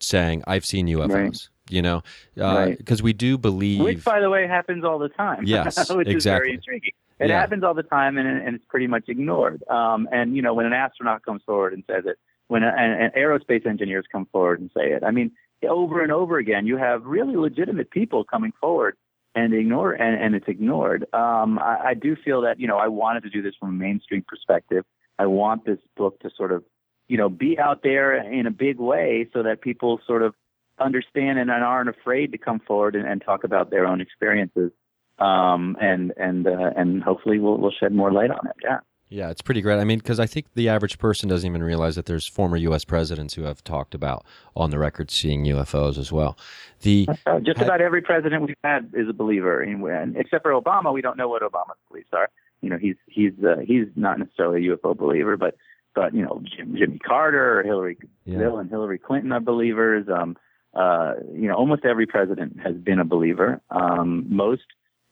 saying, "I've seen UFOs." Right. You know, Right. because we do believe. Which, by the way, happens all the time. Yes, which is exactly. very intriguing. It Yeah. happens all the time, and, and it's pretty much ignored. Um, and you know, when an astronaut comes forward and says it, when a, and, and aerospace engineers come forward and say it, I mean, over and over again, you have really legitimate people coming forward and ignore, and, and it's ignored. Um, I, I do feel that you know, I wanted to do this from a mainstream perspective. I want this book to sort of, you know, be out there in a big way, so that people sort of understand and aren't afraid to come forward and, and talk about their own experiences. Um, and and uh, and hopefully we'll we'll shed more light on it. Yeah. Yeah, it's pretty great. I mean, because I think the average person doesn't even realize that there's former U.S. presidents who have talked about on the record seeing UFOs as well. The Uh, just about every president we've had is a believer, and, and except for Obama, we don't know what Obama's beliefs are. You know, he's he's uh, he's not necessarily a UFO believer, but but you know, Jim, Jimmy Carter or Hillary Yeah. Bill and Hillary Clinton are believers. Um, uh, you know, almost every president has been a believer. Um, most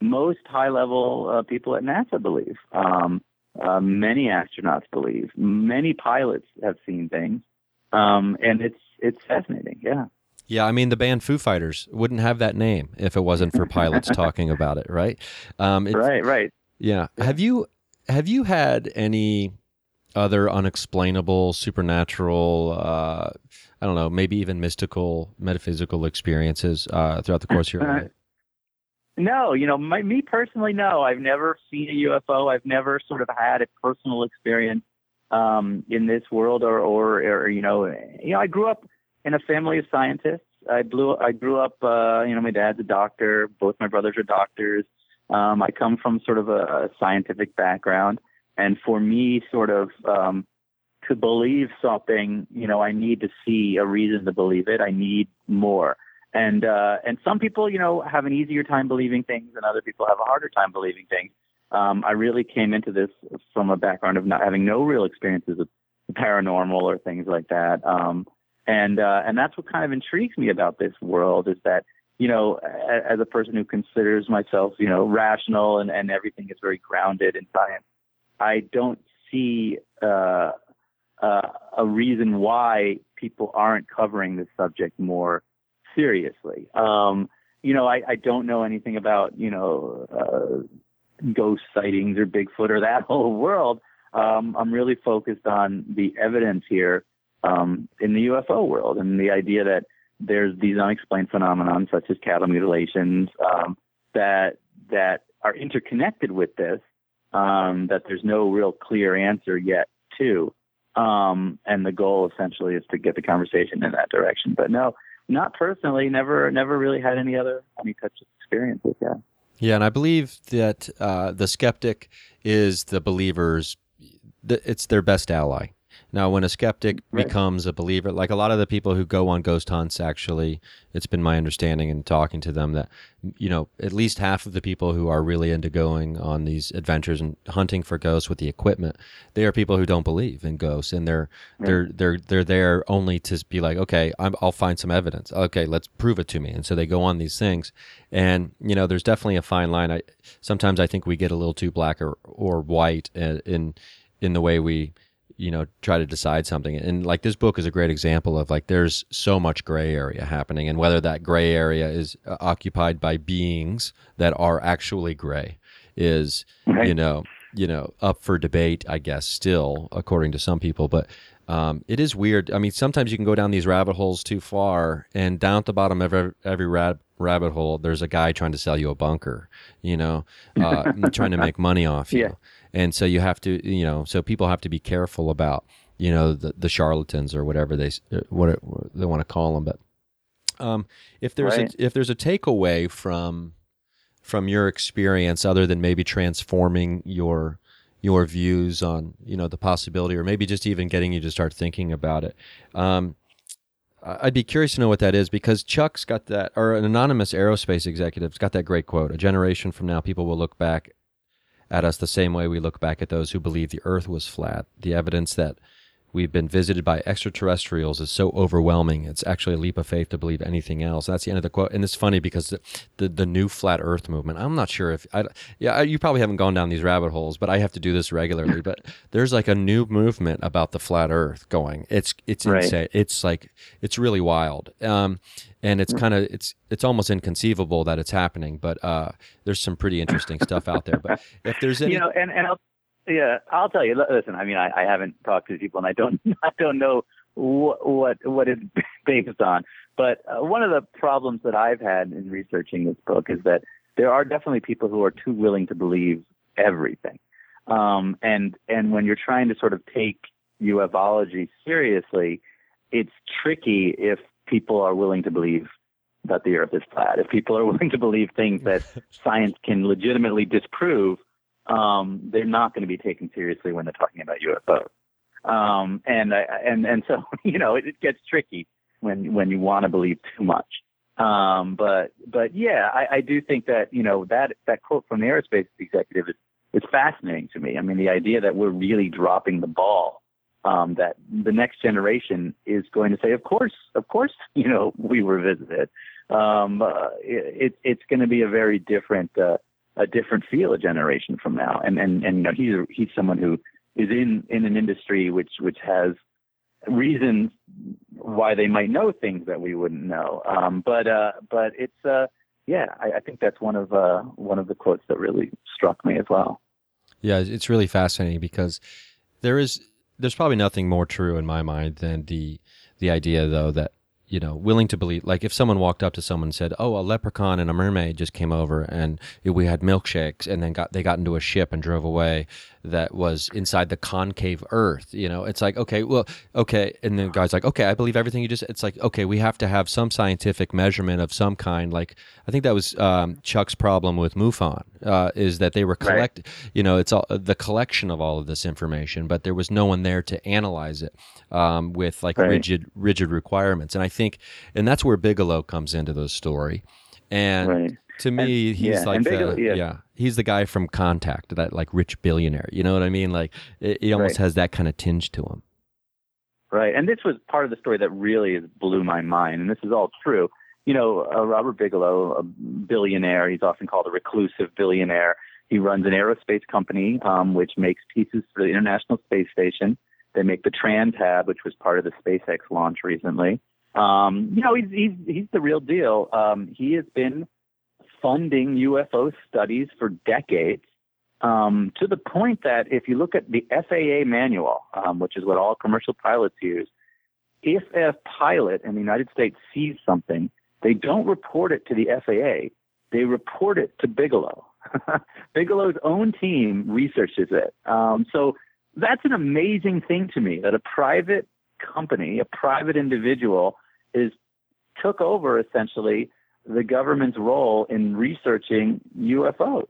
most high level uh, people at NASA believe. Um, uh, many astronauts believe. Many pilots have seen things, um, and it's it's fascinating. Yeah. Yeah, I mean the band Foo Fighters wouldn't have that name if it wasn't for pilots talking about it, right? Um, right, right. Yeah. Have you have you had any other unexplainable, supernatural, uh, I don't know, maybe even mystical, metaphysical experiences uh, throughout the course of your life? No, you know, my, me personally, no. I've never seen a UFO. I've never sort of had a personal experience um, in this world, or, or, or you know, you know, I grew up in a family of scientists. I blew, I grew up, uh, you know, my dad's a doctor. Both my brothers are doctors. Um, I come from sort of a, a scientific background, and for me, sort of um, to believe something, you know, I need to see a reason to believe it. I need more. And uh, and some people, you know, have an easier time believing things, and other people have a harder time believing things. Um, I really came into this from a background of not having no real experiences with paranormal or things like that. Um, and uh, and that's what kind of intrigues me about this world is that you know as a person who considers myself you know rational and and everything is very grounded in science i don't see uh, uh, a reason why people aren't covering this subject more seriously. Um, you know I, I don't know anything about you know uh, ghost sightings or bigfoot or that whole world. Um, i'm really focused on the evidence here um, in the UFO world, and the idea that there's these unexplained phenomena such as cattle mutilations um, that that are interconnected with this, um, that there's no real clear answer yet to, um, and the goal essentially is to get the conversation in that direction. But no, not personally, never never really had any other any such experiences. Yeah. Yeah, and I believe that uh, the skeptic is the believer's. It's their best ally now, when a skeptic right. becomes a believer, like a lot of the people who go on ghost hunts, actually, it's been my understanding in talking to them that, you know, at least half of the people who are really into going on these adventures and hunting for ghosts with the equipment, they are people who don't believe in ghosts, and they're right. they're they're they're there only to be like, okay, i will find some evidence. Okay, let's prove it to me, and so they go on these things, and you know, there's definitely a fine line. I sometimes I think we get a little too black or or white uh, in in the way we you know try to decide something. And like this book is a great example of like there's so much gray area happening and whether that gray area is uh, occupied by beings that are actually gray is you know you know up for debate i guess still according to some people. But um, it is weird. I mean sometimes you can go down these rabbit holes too far and down at the bottom of every, every rab- rabbit hole there's a guy trying to sell you a bunker you know uh, trying to make money off you. Yeah and so you have to you know so people have to be careful about you know the, the charlatans or whatever they uh, what they want to call them but um, if there's right. a, if there's a takeaway from from your experience other than maybe transforming your your views on you know the possibility or maybe just even getting you to start thinking about it um, I'd be curious to know what that is because Chuck's got that, or an anonymous aerospace executive's got that great quote. A generation from now, people will look back at us the same way we look back at those who believe the earth was flat. The evidence that we've been visited by extraterrestrials is so overwhelming. It's actually a leap of faith to believe anything else. That's the end of the quote. And it's funny because the, the, the new flat earth movement, I'm not sure if, I, yeah, you probably haven't gone down these rabbit holes, but I have to do this regularly. but there's like a new movement about the flat earth going. It's, it's right. insane. It's like, it's really wild. Um, and it's kind of it's it's almost inconceivable that it's happening but uh, there's some pretty interesting stuff out there but if there's any you know and, and I'll yeah, I'll tell you. Listen, I mean, I, I haven't talked to people, and I don't, I don't know what what, what it's based on. But uh, one of the problems that I've had in researching this book is that there are definitely people who are too willing to believe everything. Um, and and when you're trying to sort of take ufology seriously, it's tricky if people are willing to believe that the Earth is flat. If people are willing to believe things that science can legitimately disprove, um, they're not going to be taken seriously when they're talking about UFOs. Um, and and and so you know it, it gets tricky when when you want to believe too much. Um, but but yeah, I, I do think that you know that that quote from the aerospace executive is is fascinating to me. I mean, the idea that we're really dropping the ball um, that the next generation is going to say, of course, of course, you know, we were visited. Um, uh, it, it's going to be a very different, uh, a different feel a generation from now. And, and, and, you know, he's, he's someone who is in, in an industry which, which has reasons why they might know things that we wouldn't know. Um, but, uh, but it's, uh, yeah, I, I think that's one of, uh, one of the quotes that really struck me as well. Yeah, it's really fascinating because there is there's probably nothing more true in my mind than the the idea though that you know, willing to believe. Like if someone walked up to someone and said, "Oh, a leprechaun and a mermaid just came over, and we had milkshakes, and then got they got into a ship and drove away that was inside the concave Earth," you know, it's like, okay, well, okay, and the guy's like, "Okay, I believe everything you just." It's like, okay, we have to have some scientific measurement of some kind. Like I think that was um, Chuck's problem with MUFON uh, is that they were collect, right. you know, it's all the collection of all of this information, but there was no one there to analyze it um, with like right. rigid rigid requirements, and I think, and that's where Bigelow comes into the story. And right. To me, and, he's yeah. like the, yeah. yeah. he's the guy from Contact, that like rich billionaire. You know what I mean? Like it, he almost right. has that kind of tinge to him. Right, and this was part of the story that really blew my mind, and this is all true. You know, uh, Robert Bigelow, a billionaire, he's often called a reclusive billionaire. He runs an aerospace company um, which makes pieces for the International Space Station. They make the TransHab, which was part of the SpaceX launch recently. Um, you know, he's he's he's the real deal. Um, he has been funding UFO studies for decades, um, to the point that if you look at the FAA manual, um, which is what all commercial pilots use, if a pilot in the United States sees something, they don't report it to the FAA. They report it to Bigelow. Bigelow's own team researches it. Um, so that's an amazing thing to me that a private company, a private individual, is took over essentially the government's role in researching UFOs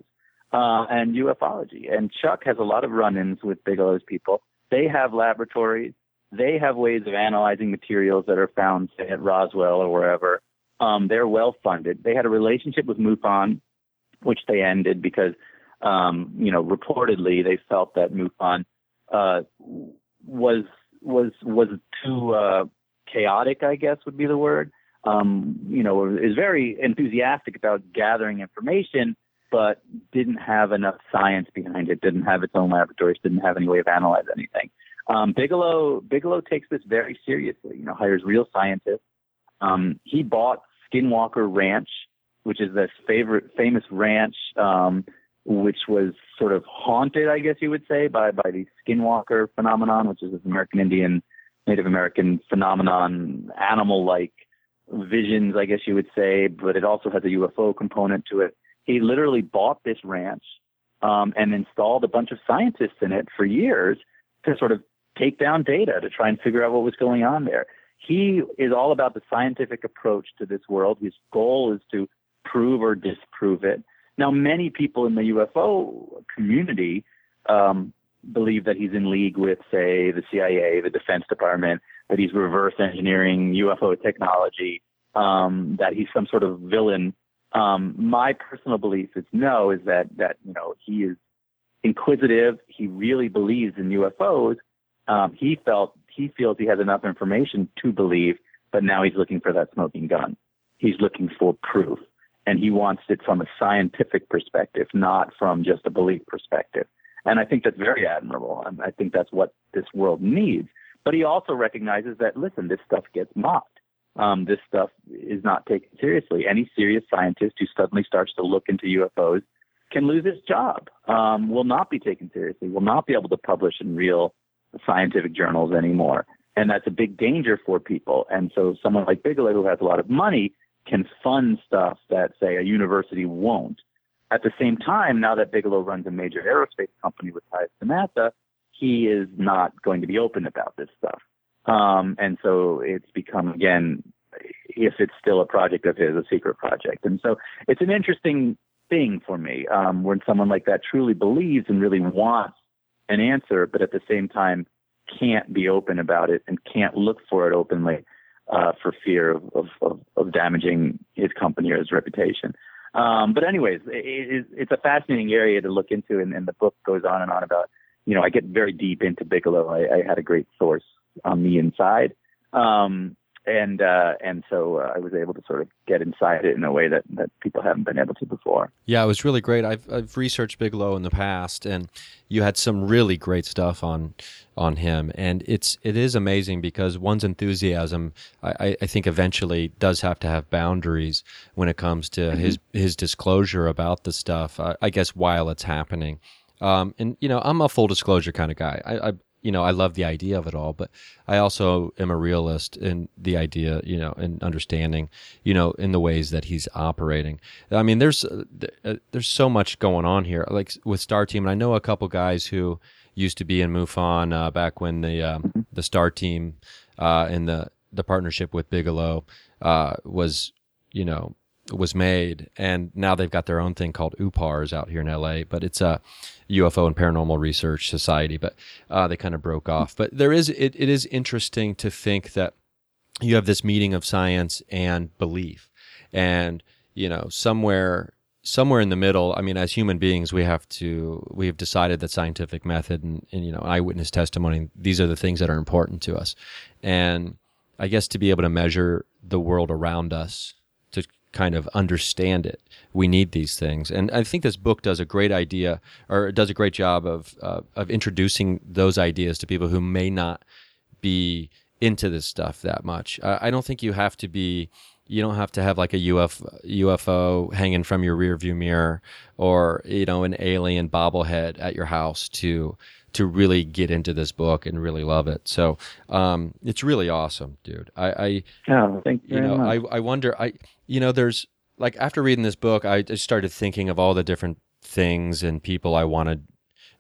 uh, and ufology. And Chuck has a lot of run-ins with Bigelow's people. They have laboratories. They have ways of analyzing materials that are found, say, at Roswell or wherever. Um, they're well funded. They had a relationship with MUFON, which they ended because, um, you know, reportedly they felt that MUFON uh, was was was too uh, chaotic, I guess would be the word. Um, you know, is very enthusiastic about gathering information, but didn't have enough science behind it. Didn't have its own laboratories. Didn't have any way of analyzing anything. Um, Bigelow Bigelow takes this very seriously. You know, hires real scientists. Um, he bought Skinwalker Ranch, which is this favorite famous ranch um, which was sort of haunted, I guess you would say, by by the skinwalker phenomenon, which is this American Indian, Native American phenomenon, animal-like visions, I guess you would say, but it also has a UFO component to it. He literally bought this ranch um, and installed a bunch of scientists in it for years to sort of take down data to try and figure out what was going on there. He is all about the scientific approach to this world. His goal is to prove or disprove it. Now, many people in the UFO community um, believe that he's in league with, say, the CIA, the Defense Department, that he's reverse engineering UFO technology, um, that he's some sort of villain. Um, my personal belief is no, is that that you know he is inquisitive. He really believes in UFOs. Um, he felt he feels he has enough information to believe, but now he's looking for that smoking gun. He's looking for proof and he wants it from a scientific perspective, not from just a belief perspective. And I think that's very admirable. And I think that's what this world needs. But he also recognizes that, listen, this stuff gets mocked. Um, this stuff is not taken seriously. Any serious scientist who suddenly starts to look into UFOs can lose his job, um, will not be taken seriously, will not be able to publish in real scientific journals anymore. And that's a big danger for people. And so someone like Bigelow, who has a lot of money, can fund stuff that, say, a university won't. At the same time, now that Bigelow runs a major aerospace company with ties to NASA, he is not going to be open about this stuff. Um, and so it's become, again, if it's still a project of his, a secret project. And so it's an interesting thing for me um, when someone like that truly believes and really wants an answer, but at the same time can't be open about it and can't look for it openly uh, for fear of, of, of, damaging his company or his reputation. Um, but anyways, it, it's a fascinating area to look into, and, and, the book goes on and on about you know, I get very deep into Bigelow. I, I had a great source on the inside. Um, and uh, and so uh, I was able to sort of get inside it in a way that, that people haven't been able to before. Yeah, it was really great. I've I've researched Bigelow in the past, and you had some really great stuff on on him, and it's it is amazing because one's enthusiasm, I, I think, eventually does have to have boundaries when it comes to Mm-hmm. his his disclosure about the stuff. Uh, I guess while it's happening, um, and you know, I'm a full disclosure kind of guy. I, I you know, I love the idea of it all, but I also am a realist in the idea, you know, and understanding, you know, in the ways that he's operating. I mean, there's uh, uh, there's so much going on here, like with Star Team, and I know a couple guys who used to be in MUFON uh, back when the um, the Star Team uh, and the the partnership with Bigelow uh, was, you know, was made, and now they've got their own thing called UPARS out here in LA, but it's a UFO and Paranormal Research Society, but uh, they kind of broke off. But there is it, it is interesting to think that you have this meeting of science and belief, and you know somewhere somewhere in the middle. I mean, as human beings, we have to we have decided that scientific method and, and you know eyewitness testimony these are the things that are important to us, and I guess to be able to measure the world around us kind of understand it. We need these things, and I think this book does a great idea, or does a great job of uh, of introducing those ideas to people who may not be into this stuff that much. I, I don't think you have to be. You don't have to have like a UFO, UFO hanging from your rearview mirror, or you know an alien bobblehead at your house to to really get into this book and really love it. So um, it's really awesome, dude. I, I Oh, thank you you know, much. I, I wonder, I, you know, there's like after reading this book, I just started thinking of all the different things and people I wanted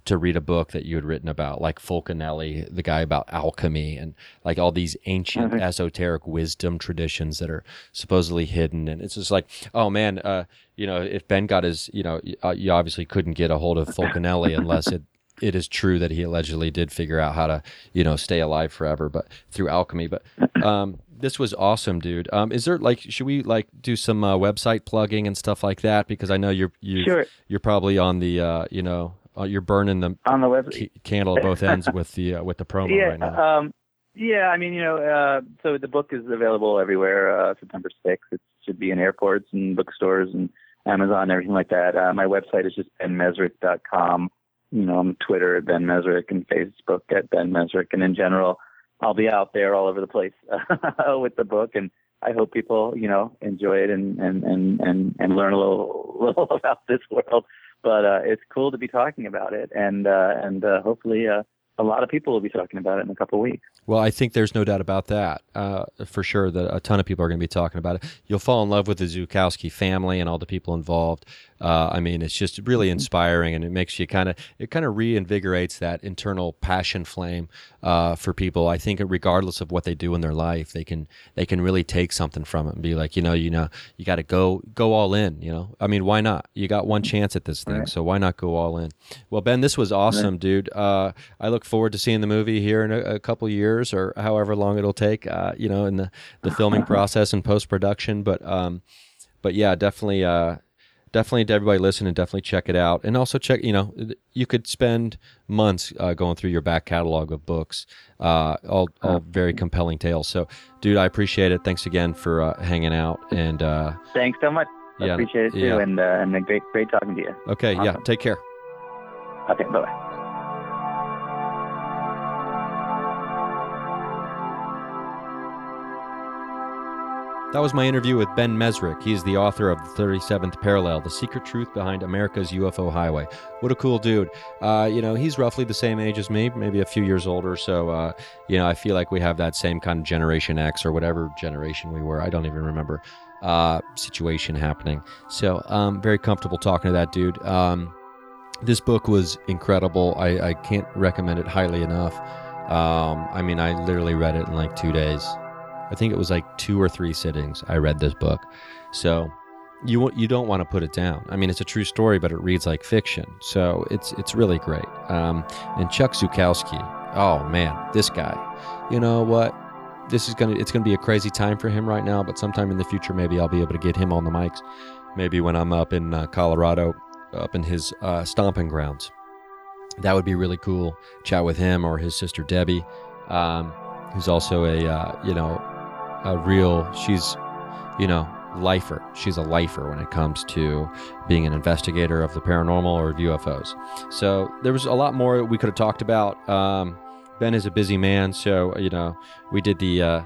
to read a book that you had written about, like Fulcanelli, the guy about alchemy and like all these ancient Mhm. esoteric wisdom traditions that are supposedly hidden. And it's just like, oh man, uh, you know, if Ben got his, you know, uh, you obviously couldn't get a hold of Fulcanelli unless it, it is true that he allegedly did figure out how to, you know, stay alive forever, but through alchemy. But um, this was awesome, dude. Um, is there like, should we like do some uh, website plugging and stuff like that? Because I know you're you Sure. you're probably on the uh, you know uh, you're burning the on the web ca- candle at both ends with the uh, with the promo yeah, right now. Um, yeah, I mean, you know, uh, so the book is available everywhere. Uh, September 6th. It should be in airports and bookstores and Amazon, and everything like that. Uh, my website is just benmezrich.com. You know, I'm Twitter at Ben Mezrich and Facebook at Ben Mezrich. And in general, I'll be out there all over the place with the book. And I hope people, you know, enjoy it and, and, and, and, and learn a little, little about this world. But uh, it's cool to be talking about it. And, uh, and uh, hopefully uh, a lot of people will be talking about it in a couple of weeks. Well, I think there's no doubt about that. Uh, for sure, that a ton of people are going to be talking about it. You'll fall in love with the Zukowski family and all the people involved. Uh, I mean, it's just really inspiring, and it makes you kind of it kind of reinvigorates that internal passion flame uh, for people. I think, regardless of what they do in their life, they can they can really take something from it and be like, you know, you know, you got to go go all in. You know, I mean, why not? You got one chance at this thing, Right. so why not go all in? Well, Ben, this was awesome, dude. Uh, I look forward to seeing the movie here in a, a couple years or however long it'll take. Uh, you know, in the the filming process and post production, but um, but yeah, definitely. Uh, definitely to everybody listening definitely check it out and also check you know you could spend months uh, going through your back catalog of books uh, all, all very compelling tales so dude i appreciate it thanks again for uh, hanging out and uh, Thanks so much. I Yeah, appreciate it too. yeah. And, uh, and great, great talking to you. okay yeah take care Okay, bye bye. That was my interview with Ben Mezrich. He's the author of The 37th Parallel, The Secret Truth Behind America's UFO Highway. What a cool dude. Uh, you know, he's roughly the same age as me, maybe a few years older. So, uh, you know, I feel like we have that same kind of Generation X or whatever generation we were. I don't even remember uh, situation happening. So, um, very comfortable talking to that dude. Um, this book was incredible. I, I can't recommend it highly enough. Um, I mean, I literally read it in like two days. I think it was like two or three sittings. I read this book, so you you don't want to put it down. I mean, it's a true story, but it reads like fiction, so it's it's really great. Um, and Chuck Zukowski, oh man, this guy, you know what? This is gonna it's gonna be a crazy time for him right now, but sometime in the future, maybe I'll be able to get him on the mics. Maybe when I'm up in uh, Colorado, up in his uh, stomping grounds. that would be really cool. Chat with him or his sister Debbie, um, who's also a uh, you know a real. She's you know lifer. She's a lifer when it comes to being an investigator of the paranormal or UFOs. So there was a lot more we could have talked about. Um, ben is a busy man, so you know we did the uh,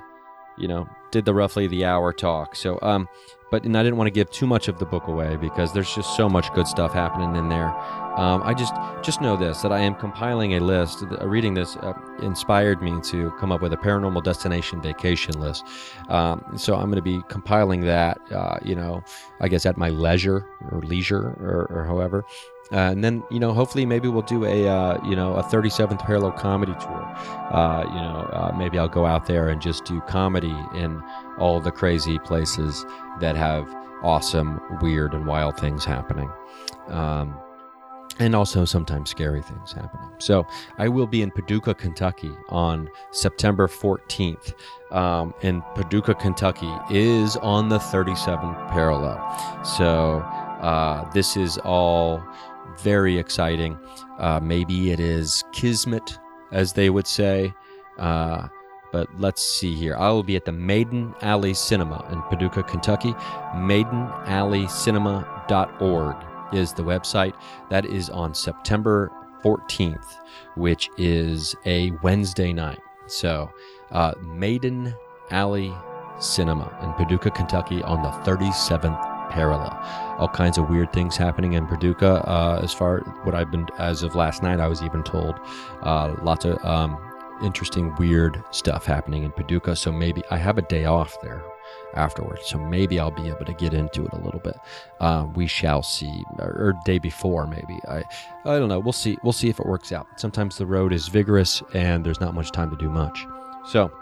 you know did the roughly the hour talk. So um, but and I didn't want to give too much of the book away because there's just so much good stuff happening in there. Um, I just just know this that I am compiling a list. Uh, reading this uh, inspired me to come up with a paranormal destination vacation list. Um, so I'm going to be compiling that. Uh, you know, I guess at my leisure or leisure or, or however. Uh, and then you know hopefully maybe we'll do a uh, you know a 37th parallel comedy tour you know maybe i'll go out there and just do comedy in all the crazy places that have awesome weird and wild things happening um, and also sometimes scary things happening. So I will be in Paducah, Kentucky on September 14th. Um, and Paducah, Kentucky is on the 37th parallel. So uh, this is all very exciting. Uh, maybe it is kismet, as they would say. Uh, but let's see here. I will be at the Maiden Alley Cinema in Paducah, Kentucky. MaidenAlleyCinema.org is the website. That is on September 14th, which is a Wednesday night. So, uh, Maiden Alley Cinema in Paducah, Kentucky on the 37th parallel. All kinds of weird things happening in Paducah. Uh, as far what I've been as of last night, I was even told uh, lots of um, interesting, weird stuff happening in Paducah. So maybe I have a day off there afterwards. So maybe I'll be able to get into it a little bit. Uh, we shall see, or, or, day before maybe. I, I don't know. We'll see. We'll see if it works out. Sometimes the road is vigorous and there's not much time to do much. So,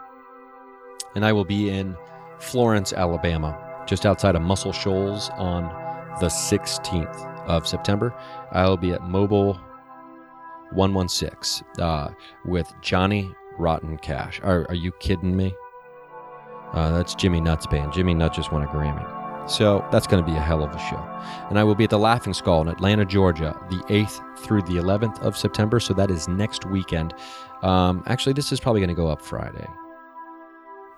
and I will be in Florence, Alabama just outside of Muscle Shoals on the 16th of September. I'll be at Mobile 116 uh, with Johnny Rotten Cash. Are, are you kidding me? Uh, that's Jimmy Nuts Band. Jimmy Nuts just won a Grammy. So that's going to be a hell of a show. And I will be at the Laughing Skull in Atlanta, Georgia, the 8th through the 11th of September. So that is next weekend. Um, actually, this is probably going to go up Friday.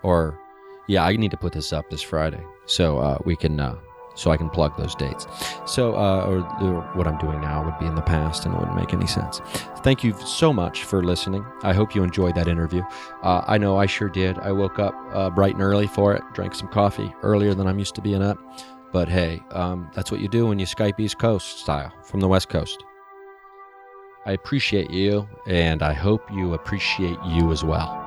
Or yeah, I need to put this up this Friday so uh, we can uh, so I can plug those dates. So, uh, or, or, what I'm doing now would be in the past, and it wouldn't make any sense. Thank you so much for listening. I hope you enjoyed that interview. Uh, I know I sure did. I woke up uh, bright and early for it, drank some coffee earlier than I'm used to being up. But hey, um, that's what you do when you Skype East Coast style from the West Coast. I appreciate you, and I hope you appreciate you as well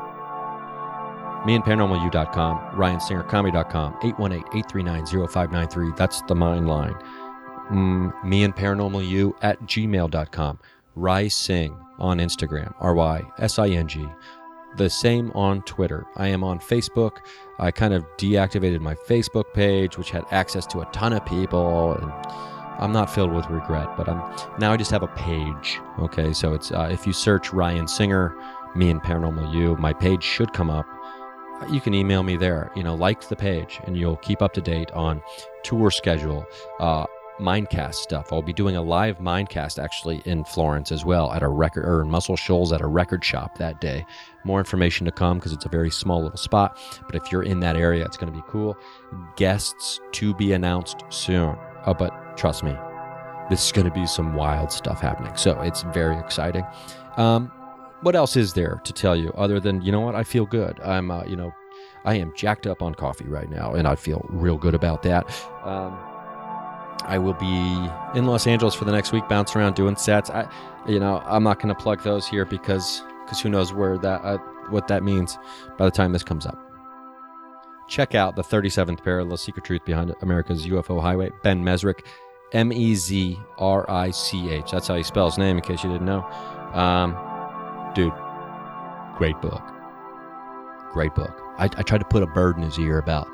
meandparanormalyou.com, ryansingercomedy.com, 818-839-0593. That's the mine line. Mm, meandparanormalu at gmail.com. Ry Sing on Instagram, R-Y-S-I-N-G. The same on Twitter. I am on Facebook. I kind of deactivated my Facebook page, which had access to a ton of people, and I'm not filled with regret. But I'm now I just have a page. Okay, so it's uh, if you search Ryan Singer, me and Paranormal You, my page should come up you can email me there. You know, like the page, and you'll keep up to date on tour schedule, uh, Mindcast stuff. I'll be doing a live Mindcast actually in Florence as well at a record or in Muscle Shoals at a record shop that day. More information to come because it's a very small little spot. But if you're in that area, it's going to be cool. Guests to be announced soon. Oh, but trust me, this is going to be some wild stuff happening. So it's very exciting. Um, what else is there to tell you other than you know what I feel good. I'm uh, you know I am jacked up on coffee right now, and I feel real good about that. Um, I will be in Los Angeles for the next week, bouncing around doing sets. I, you know, I'm not going to plug those here because because who knows where that uh, what that means by the time this comes up. Check out the 37th parallel secret truth behind America's UFO highway. Ben Mezrich, M E Z R I C H. That's how you spell his name, in case you didn't know. Um, dude, great book. Great book. I, I tried to put a bird in his ear about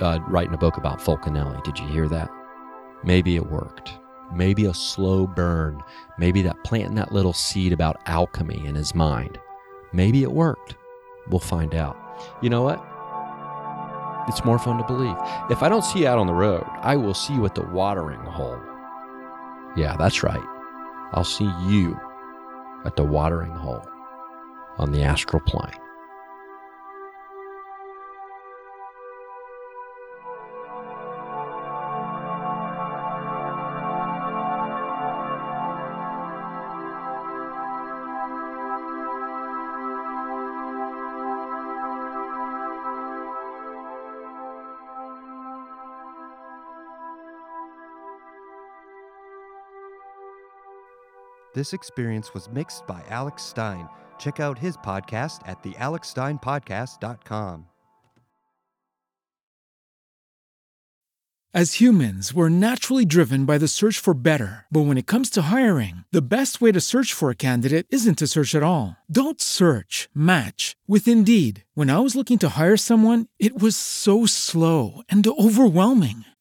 uh, writing a book about Fulcanelli. Did you hear that? Maybe it worked. Maybe a slow burn. Maybe that planting that little seed about alchemy in his mind. Maybe it worked. We'll find out. You know what? It's more fun to believe. If I don't see you out on the road, I will see you at the watering hole. Yeah, that's right. I'll see you at the watering hole on the astral plane. This experience was mixed by Alex Stein. Check out his podcast at thealexsteinpodcast.com. As humans, we're naturally driven by the search for better. But when it comes to hiring, the best way to search for a candidate isn't to search at all. Don't search, match with Indeed. When I was looking to hire someone, it was so slow and overwhelming.